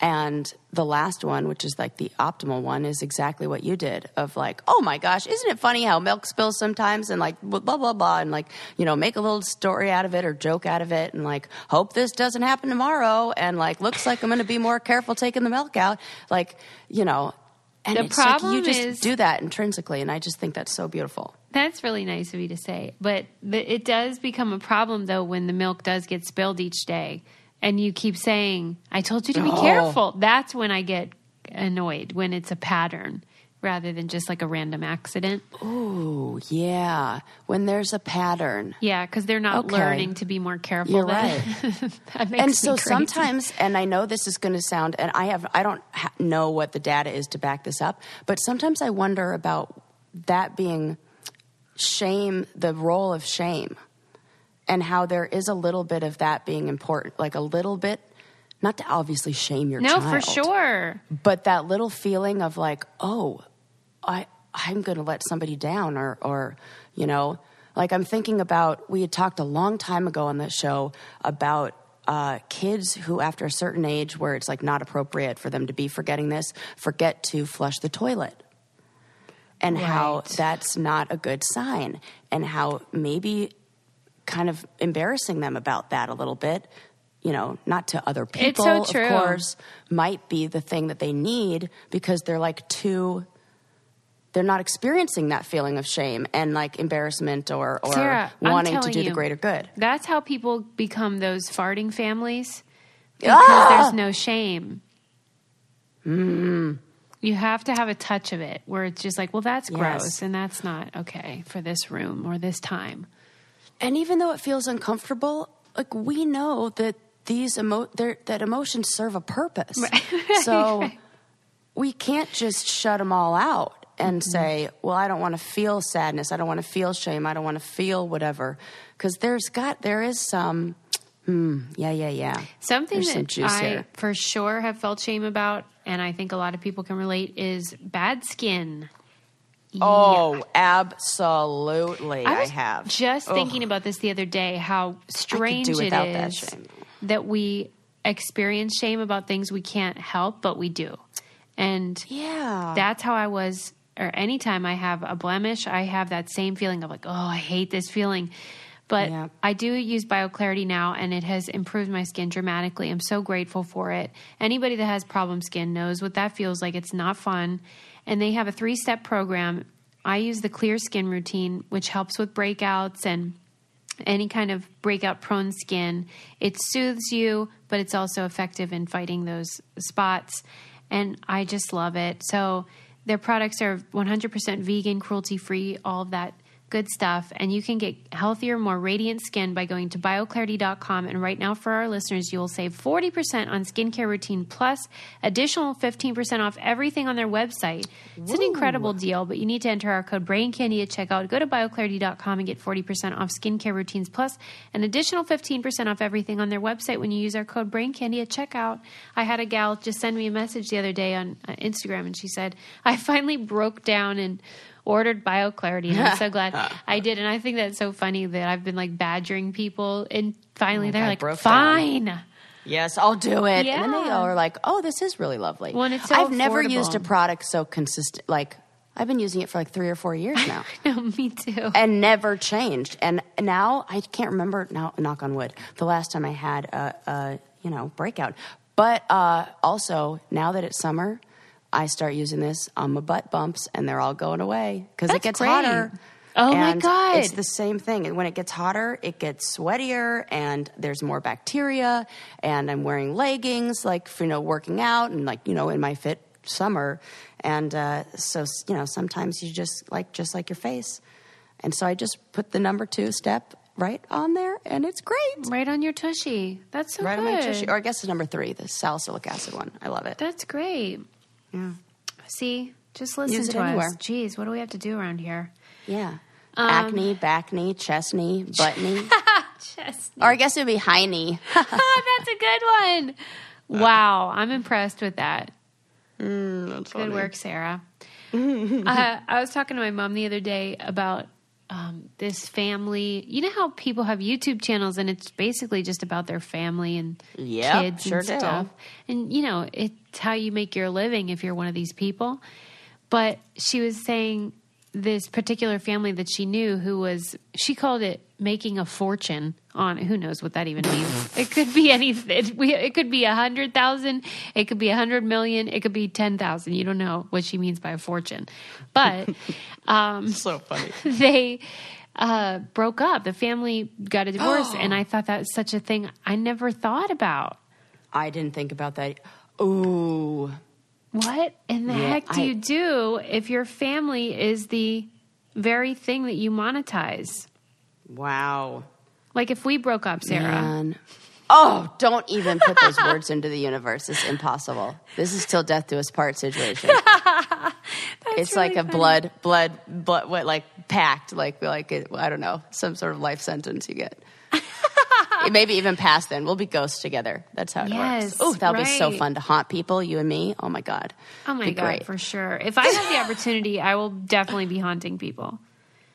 And the last one, which is like the optimal one, is exactly what you did of like, oh my gosh, isn't it funny how milk spills sometimes and like blah, blah, blah, and like, you know, make a little story out of it or joke out of it and like, hope this doesn't happen tomorrow and like, looks like I'm going to be more careful taking the milk out. Like, you know, and The it's like you just is- do that intrinsically. And I just think that's so beautiful. That's really nice of you to say. But the, it does become a problem, though, when the milk does get spilled each day. And you keep saying, I told you to be Oh. careful. That's when I get annoyed, when it's a pattern rather than just like a random accident. Oh, yeah. When there's a pattern. Yeah, because they're not Okay. learning to be more careful. You're makes and so crazy. sometimes and i know this is going to sound and i have i don't ha- know what the data is to back this up but sometimes i wonder about that being shame the role of shame and how there is a little bit of that being important like a little bit not to obviously shame your No, child for sure. but that little feeling of like oh i i'm going to let somebody down or or you know like i'm thinking about we had talked a long time ago on this show about uh, kids who after a certain age where it's like not appropriate for them to be forgetting this forget to flush the toilet and how that's not a good sign and how maybe kind of embarrassing them about that a little bit you know not to other people so of course might be the thing that they need because they're like too they're not experiencing that feeling of shame and like embarrassment or, or Sarah, wanting to do the greater good That's how people become those farting families because Ah! there's no shame. You have to have a touch of it where it's just like, well, that's Yes. gross and that's not okay for this room or this time. And even though it feels uncomfortable like we know that these emo- that emotions serve a purpose. So we can't just shut them all out and Mm-hmm. say well i don't want to feel sadness. I don't want to feel shame. I don't want to feel whatever. Because there's got there is some hmm, yeah yeah yeah. Something There's some that juice I there. for sure have felt shame about, and I think a lot of people can relate, is bad skin. Oh absolutely i, I have just Ugh. thinking about this the other day. How strange it is that that we experience shame about things we can't help, but we do, and yeah that's how I was. Or anytime I have a blemish, I have that same feeling of like, oh, I hate this feeling. But Yeah. I do use BioClarity now, and it has improved my skin dramatically. I'm so grateful for it. Anybody that has problem skin knows what that feels like. It's not fun. And they have a three step program. I use the clear skin routine, which helps with breakouts and any kind of breakout prone skin. It soothes you, but it's also effective in fighting those spots. And I just love it. So their products are 100% vegan, cruelty free, all of that good stuff. And you can get healthier, more radiant skin by going to bioclarity.com. And right now, for our listeners, you will save 40% on skincare routine plus additional 15% off everything on their website. It's an incredible deal, but you need to enter our code Brain Candy at checkout. Go to bioclarity.com and get 40% off skincare routines plus an additional 15% off everything on their website when you use our code Brain Candy at checkout. I had a gal just send me a message the other day on uh, Instagram and she said, I finally broke down and ordered BioClarity and I'm so glad I did. And I think that's so funny that I've been like badgering people and finally Like, they're like, fine. Yes, I'll do it. And then they all are like, oh, this is really lovely. Well, it's so I've never used a product so consistent. Like, I've been using it for like three or four years now No, me too. and never changed. And now I can't remember, now, knock on wood, the last time I had a, a you know, breakout. But uh, also, now that it's summer, I start using this on my butt bumps and they're all going away because it gets great. hotter. Oh my God. It's the same thing. And when it gets hotter, it gets sweatier and there's more bacteria. And I'm wearing leggings, like, for, you know, working out and, like, you know, in my fit summer. And uh, so, you know, sometimes you just like, just like your face. And so I just put the number two step right on there and it's great. Right on your tushy. That's so Right good. on my tushy. Or I guess it's number three, the salicylic acid one. I love it. That's great. Yeah. See, just listen Use it to anywhere. us. Jeez, what do we have to do around here? Yeah. Um, Acne, back knee, chest knee, butt knee. Chest. or I guess it would be high knee. oh, that's a good one. Wow, I'm impressed with that. That's Good work, Sarah. uh, I was talking to my mom the other day about um, this family. You know how people have YouTube channels and it's basically just about their family and Yep, kids sure and do. stuff. And you know, it's how you make your living if you're one of these people. But she was saying this particular family that she knew who was she called it making a fortune on who knows what that even means it could be anything it, we, it could be a hundred thousand it could be a hundred million it could be ten thousand you don't know what she means by a fortune but um So funny. they uh broke up the family got a divorce and i thought that was such a thing i never thought about I didn't think about that. Ooh. What in the Yeah, heck do I- you do if your family is the very thing that you monetize? Wow. Like if we broke up, Sarah. Man. Oh, don't even put those words into the universe. It's impossible. This is till death do us part situation. it's like a funny. blood, blood, blood, what, like pact, like, like, it, I don't know, some sort of life sentence you get. It maybe even past then. We'll be ghosts together. That's how it Yes, works. Oh, that'll be so fun to haunt people, you and me. Oh my God. Oh my Be god, great. for sure. If I have the opportunity, I will definitely be haunting people.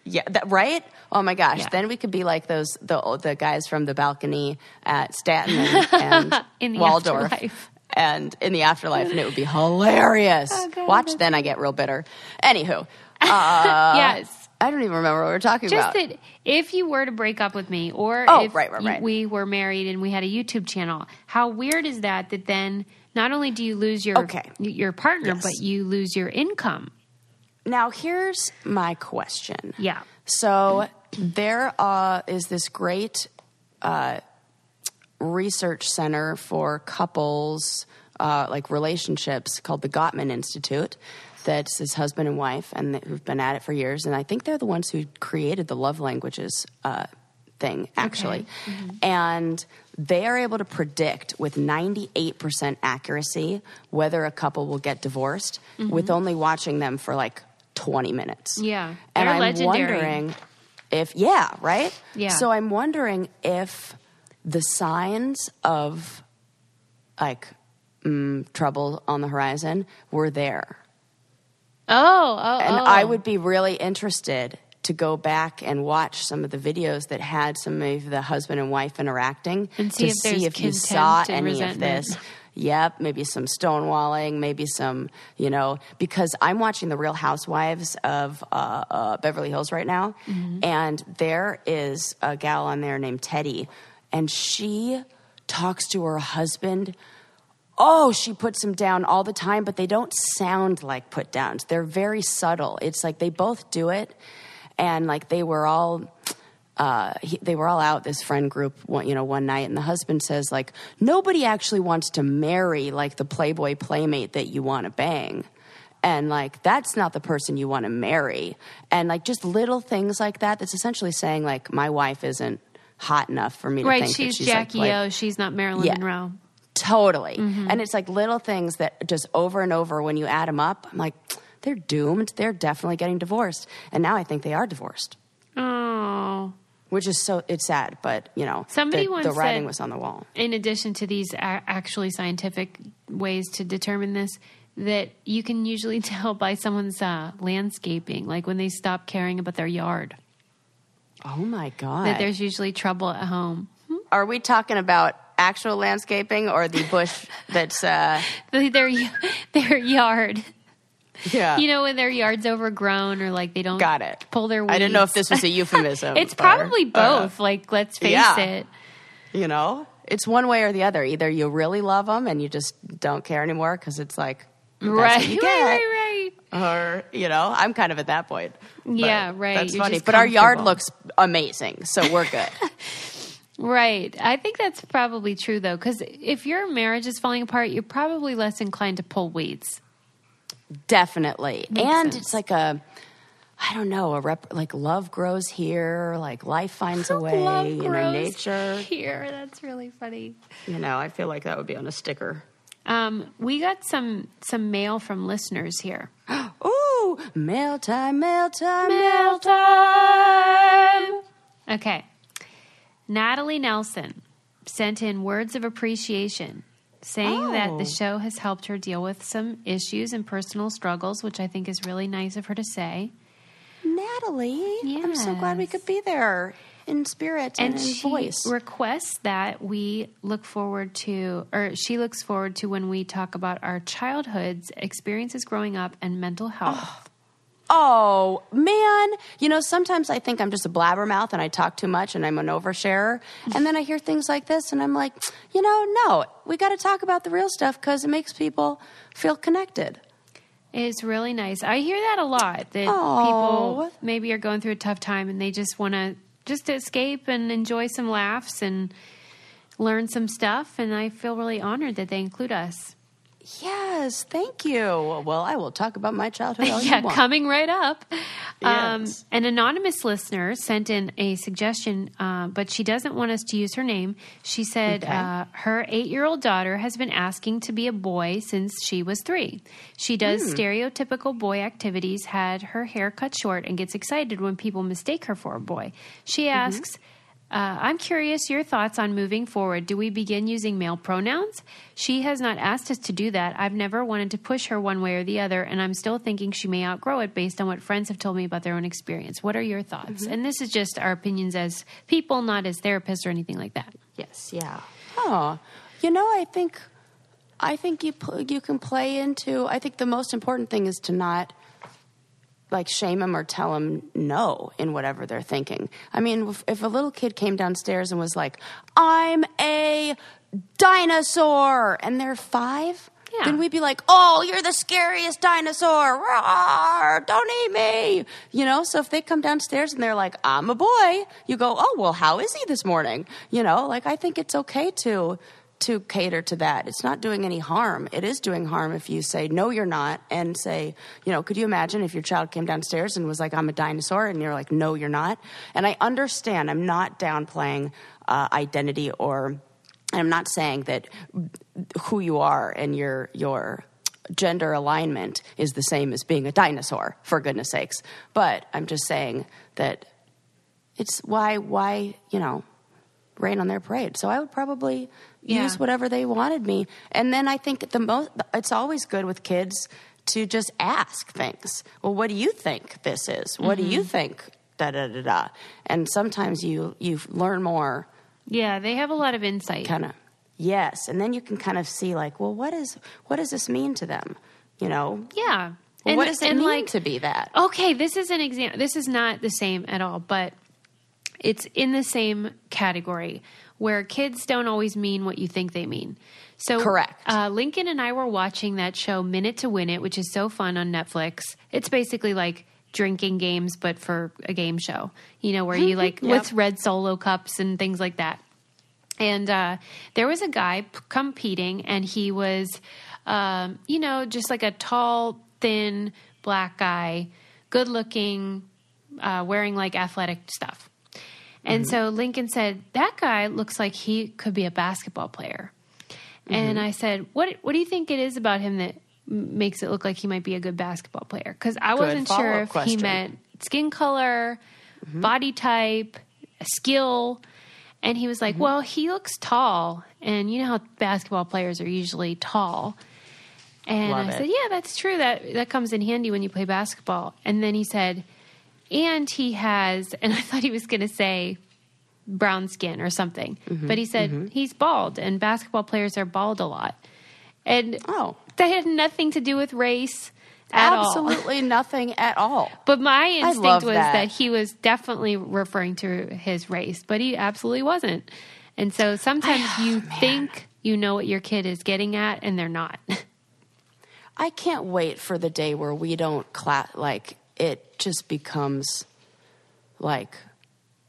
Yeah, that, right? Oh my gosh! Yeah. Then we could be like those the the guys from the balcony at Statler and, and In the Waldorf, afterlife. and in the afterlife, and it would be hilarious. Oh. Watch, then I get real bitter. Anywho, uh, yes. I don't even remember what we are talking Just about. that if you were to break up with me or Oh, if right, right, you- right. we were married and we had a YouTube channel, how weird is that that then not only do you lose your Okay. your partner, Yes. but you lose your income? Now, here's my question. Yeah. So there uh, is this great uh, research center for couples, uh, like relationships, called the Gottman Institute. That's his husband and wife, and who've been at it for years. And I think they're the ones who created the love languages uh, thing, actually. And they are able to predict with 98% accuracy whether a couple will get divorced with only watching them for like 20 minutes. Yeah. And I'm legendary. wondering if, yeah, right? Yeah. So I'm wondering if the signs of like mm, trouble on the horizon were there. Oh, oh, And oh. I would be really interested to go back and watch some of the videos that had some of the husband and wife interacting And see to if see if you saw any resentment. of this. Yep, maybe some stonewalling, maybe some, you know, because I'm watching The Real Housewives of uh, uh, Beverly Hills right now, Mm-hmm. and there is a gal on there named Teddi, and she talks to her husband oh, she puts him down all the time, but they don't sound like put downs. They're very subtle. It's like they both do it, and like they were all. Uh, he, they were all out this friend group one, you know one night and the husband says like nobody actually wants to marry like the playboy playmate that you want to bang and like that's not the person you want to marry and like just little things like that that's essentially saying like my wife isn't hot enough for me to right. think She's, she's Jackie play- O. She's not Marilyn Yeah. Monroe. Totally. Mm-hmm. And it's like little things that just over and over when you add them up, I'm like, they're doomed. They're definitely getting divorced. And now I think they are divorced, Oh. Which is so, it's sad, but you know, Somebody the, once the writing said- was on the wall. in addition to these a- actually scientific ways to determine this, that you can usually tell by someone's uh, landscaping, like when they stop caring about their yard, Oh my God. that there's usually trouble at home. are we talking about actual landscaping or the bush that's, uh, Their their yard, yeah. you know, when their yard's overgrown or like they don't Got it. pull their. Weeds. I didn't know if this was a euphemism. it's or- probably uh, both. like, let's face yeah. it. you know, it's one way or the other. Either you really love them and you just don't care anymore because it's like, that's Right, right, right, right. or you know, I'm kind of at that point. Yeah, right. That's You're funny. But our yard looks amazing, so we're good. Right. I think that's probably true though, because if your marriage is falling apart, you're probably less inclined to pull weeds. Definitely. Makes and sense. it's like a I don't know, a rep, like love grows here, like life finds a way, Love you know, grows nature. here. That's really funny. You know, I feel like that would be on a sticker. Um, we got some some mail from listeners here. Ooh, mail time, mail time, Mail time. Okay. Natalie Nelson sent in words of appreciation, saying that the Oh. show has helped her deal with some issues and personal struggles, which I think is really nice of her to say. Natalie, I'm so glad we could be there in spirit and, and in she voice. requests that we look forward to or she looks forward to when we talk about our childhood's experiences growing up and mental health Oh Oh, man, you know sometimes I think I'm just a blabbermouth and I talk too much and I'm an oversharer, and then I hear things like this and I'm like, you know, no, we got to talk about the real stuff because it makes people feel connected. it's really nice. I hear that a lot that people maybe are going through a tough time and they just want to just escape and enjoy some laughs and learn some stuff. And i feel really honored that they include us Yes, thank you. Well, I will talk about my childhood. Yeah, coming right up. Um, Yes. an anonymous listener sent in a suggestion, uh, but she doesn't want us to use her name. She said Okay. uh, her eight year old daughter has been asking to be a boy since she was three. She does Hmm. stereotypical boy activities, had her hair cut short, and gets excited when people mistake her for a boy. She Mm-hmm. Asks, uh, I'm curious your thoughts on moving forward. Do we begin using male pronouns? She has not asked us to do that. I've never wanted to push her one way or the other, and I'm still thinking she may outgrow it based on what friends have told me about their own experience. What are your thoughts? And this is just our opinions as people, not as therapists or anything like that. Yes, yeah. Oh, you know, I think, I think you pl- you can play into. I think the most important thing is to not like shame them or tell them no in whatever they're thinking. I mean, if, if a little kid came downstairs and was like, "I'm a dinosaur," and they're five. Yeah. Then we'd be like, "Oh, you're the scariest dinosaur! Roar, don't eat me!" You know. So if they come downstairs and they're like, "I'm a boy," you go, "Oh, well, how is he this morning?" You know. Like I think it's okay to to cater to that. It's not doing any harm. It is doing harm if you say, no, you're not, and say, you know, could you imagine if your child came downstairs and was like, I'm a dinosaur, and you're like, no, you're not? And I understand, I'm not downplaying uh, identity or, I'm not saying that who you are and your, your, Gender alignment is the same as being a dinosaur, for goodness sakes. But I'm just saying that it's why, why, you know, rain on their parade. So I would probably Yeah. use whatever they wanted me. And then I think the most, it's always good with kids to just ask things. Well, what do you think this is? What do Mm-hmm. you think? Da da da da. And sometimes you you learn more. Yeah, they have a lot of insight. Kind of yes, and then you can kind of see like, well, what is what does this mean to them? You know, Yeah. well, what does it and mean like, to be that? Okay, this is an example. This is not the same at all, but it's in the same category where kids don't always mean what you think they mean. So, Correct. Uh, Lincoln and I were watching that show Minute to Win It, which is so fun on Netflix. It's basically like drinking games, but for a game show. You know, where you like Yep. with red solo cups and things like that. And uh, there was a guy p- competing, and he was, um, you know, just like a tall, thin black guy, good looking, uh, wearing like athletic stuff. And mm-hmm. so Lincoln said, That guy looks like he could be a basketball player. And mm-hmm. I said, what, what do you think it is about him that makes it look like he might be a good basketball player? Because I wasn't sure if he meant skin color, mm-hmm. body type, skill. And he was like, Mm-hmm. Well, he looks tall. And you know how basketball players are usually tall. And Love I it. said, Yeah, that's true. That that comes in handy when you play basketball. And then he said, and he has, and I thought he was going to say brown skin or something, Mm-hmm, but he said he's bald, and basketball players are bald a lot. And Oh. that had nothing to do with race at all. Absolutely nothing at all. But my instinct was that. that. he was definitely referring to his race, but he absolutely wasn't. And so sometimes you think you know what your kid is getting at, and they're not. I can't wait for the day where we don't class like it just becomes like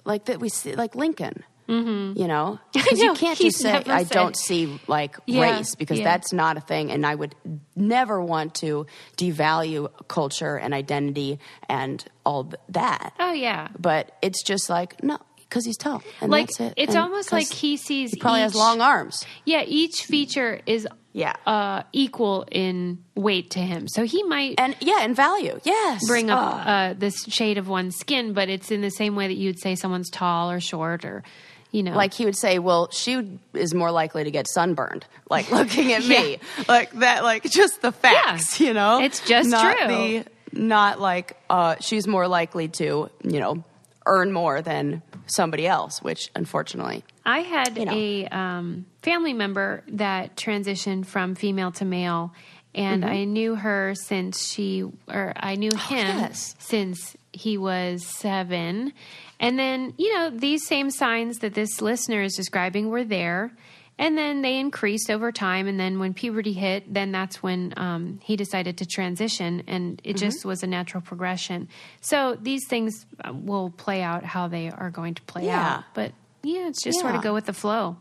like that we see like Lincoln. Mm-hmm. You know, because you can't just say I said- don't see like Yeah, race because yeah. that's not a thing, and I would never want to devalue culture and identity and all that. Oh yeah. But it's just like no, because he's tall, and Like that's it. it's And almost 'cause like he sees he probably has long arms. Yeah, each feature is Yeah. uh, equal in weight to him. So he might And yeah, and value. Yes. bring up Oh. uh, this shade of one's skin, but it's in the same way that you'd say someone's tall or short or, you know. like he would say, "Well, she is more likely to get sunburned." Like looking at me, like that, like just the facts, Yeah. you know. It's just not true. The, not like uh, she's more likely to, you know, earn more than somebody else, which unfortunately, I had you know. a um, family member that transitioned from female to male, and I knew her since she, or I knew him Mm-hmm. Oh, yes. since he was seven. And then, you know, these same signs that this listener is describing were there. And then they increased over time. And then when puberty hit, then that's when um, he decided to transition. And it Mm-hmm. just was a natural progression. So these things uh, will play out how they are going to play Yeah. out. But yeah, it's just sort of go with the flow.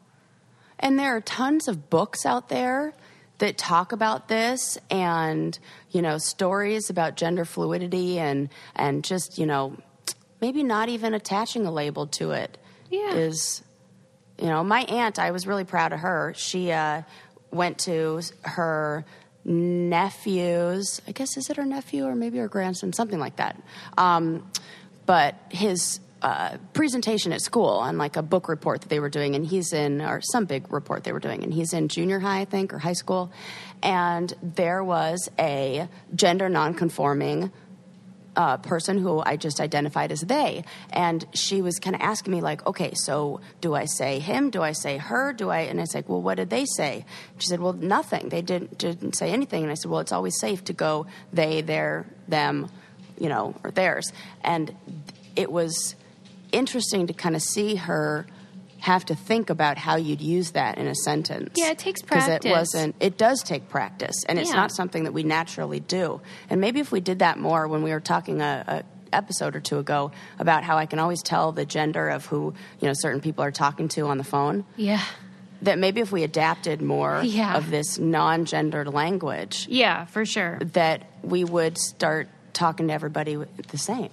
And there are tons of books out there that talk about this and, you know, stories about gender fluidity and and just, you know, maybe not even attaching a label to it Yeah. is you know, my aunt, I was really proud of her. She uh, went to her nephew's, I guess, is it her nephew or maybe her grandson, something like that. Um, but his uh, presentation at school on like a book report that they were doing, and he's in, or some big report they were doing, and he's in junior high, I think, or high school. And there was a gender nonconforming uh, person who I just identified as they. And she was kind of asking me, like, okay, so do I say him? Do I say her? Do I? And I said, well, what did they say? She said, well, nothing. They didn't, didn't say anything. And I said, well, it's always safe to go they, their, them, you know, or theirs. And it was interesting to kind of see her have to think about how you'd use that in a sentence. Yeah, it takes practice. Because it wasn't, it does take practice, and it's Yeah. not something that we naturally do. And maybe if we did that more when we were talking a, a episode or two ago about how I can always tell the gender of who you know certain people are talking to on the phone. Yeah. That maybe if we adapted more Yeah. of this non-gendered language, Yeah, for sure. that we would start talking to everybody the same.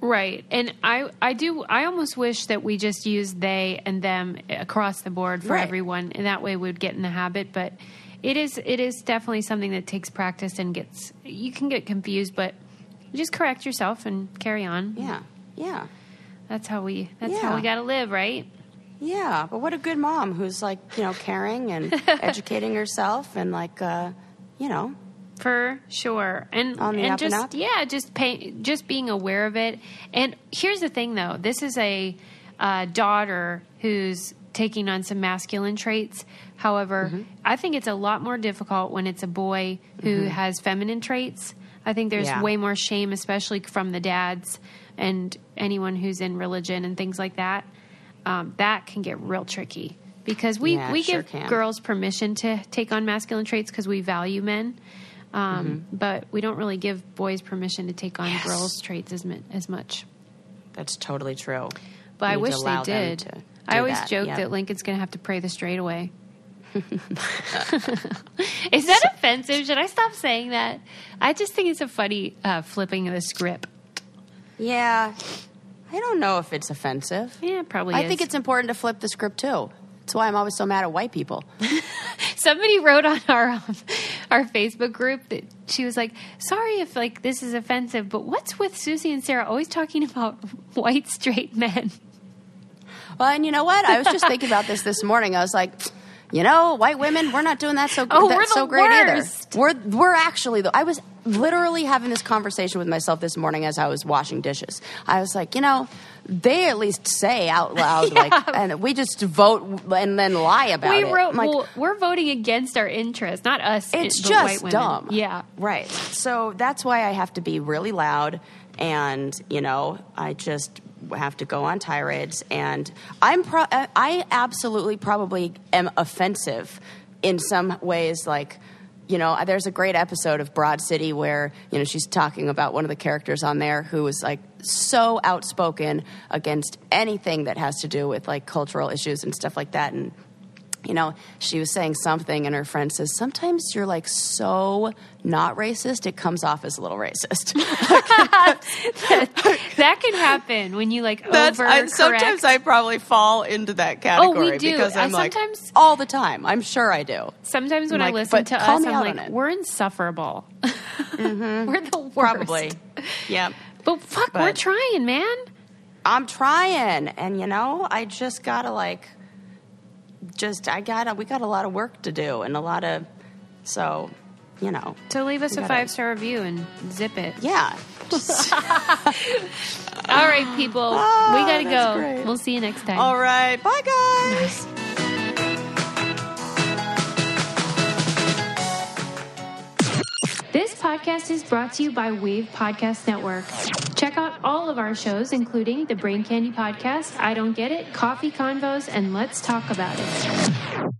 Right. And I I do I almost wish that we just use they and them across the board for Right. everyone and that way we'd get in the habit, but it is it is definitely something that takes practice and gets you can get confused, but just correct yourself and carry on. Yeah, yeah, That's how we that's how we got to live, right? yeah. But what a good mom who's like you know caring and educating herself and like uh, you know For sure, and and and just up? yeah, just pay, just being aware of it. And here's the thing, though: this is a uh, daughter who's taking on some masculine traits. However, Mm-hmm. I think it's a lot more difficult when it's a boy who has feminine traits. I think there's Yeah. way more shame, especially from the dads and anyone who's in religion and things like that. Um, that can get real tricky because we Yeah, we sure give can. girls permission to take on masculine traits because we value men. Um, Mm-hmm. But we don't really give boys permission to take on Yes. girls' traits as, as much. that's totally true. But I wish they did. I always that, joke yep. that Lincoln's going to have to pray the straight away. Is that offensive? Should I stop saying that? I just think it's a funny uh, flipping of the script. Yeah, I don't know if it's offensive. Yeah, it probably I is. think it's important to flip the script too. That's why I'm always so mad at white people. Somebody wrote on our um, our Facebook group that she was like, "Sorry if like this is offensive, but what's with Susie and Sarah always talking about white straight men?" Well, and you know what? I was just thinking about this this morning. I was like, you know, white women, we're not doing that so Oh, that's we're the so great worst. either. We're we're actually the. I was literally having this conversation with myself this morning as I was washing dishes. I was like, you know, they at least say out loud like, and we just vote and then lie about we it. wrote, like, well, we're voting against our interests, not us. it's just dumb. Yeah. Right. So that's why I have to be really loud and, you know, I just have to go on tirades and I'm pro- I absolutely probably am offensive in some ways like you know, there's a great episode of Broad City where, you know, she's talking about one of the characters on there who was like so outspoken against anything that has to do with like cultural issues and stuff like that. And you know, she was saying something, and her friend says, Sometimes you're like so not racist, it comes off as a little racist. that can happen when you like over. Sometimes I probably fall into that category Oh, we do. because I'm I like, sometimes- all the time. I'm sure I do. Sometimes when I Like, listen to us, I'm like, we're insufferable. Mm-hmm. we're the worst. Probably. yeah. But fuck, we're trying, man. I'm trying. And, you know, I just gotta like, just, I gotta, we got a lot of work to do and a lot of, so, you know, So leave us a gotta- five star review and zip it. yeah. All right, people. Ah, we gotta go. great. We'll see you next time. all right. Bye, guys. This podcast is brought to you by Wave Podcast Network. Check out all of our shows, including the Brain Candy Podcast, I Don't Get It, Coffee Convos, and Let's Talk About It.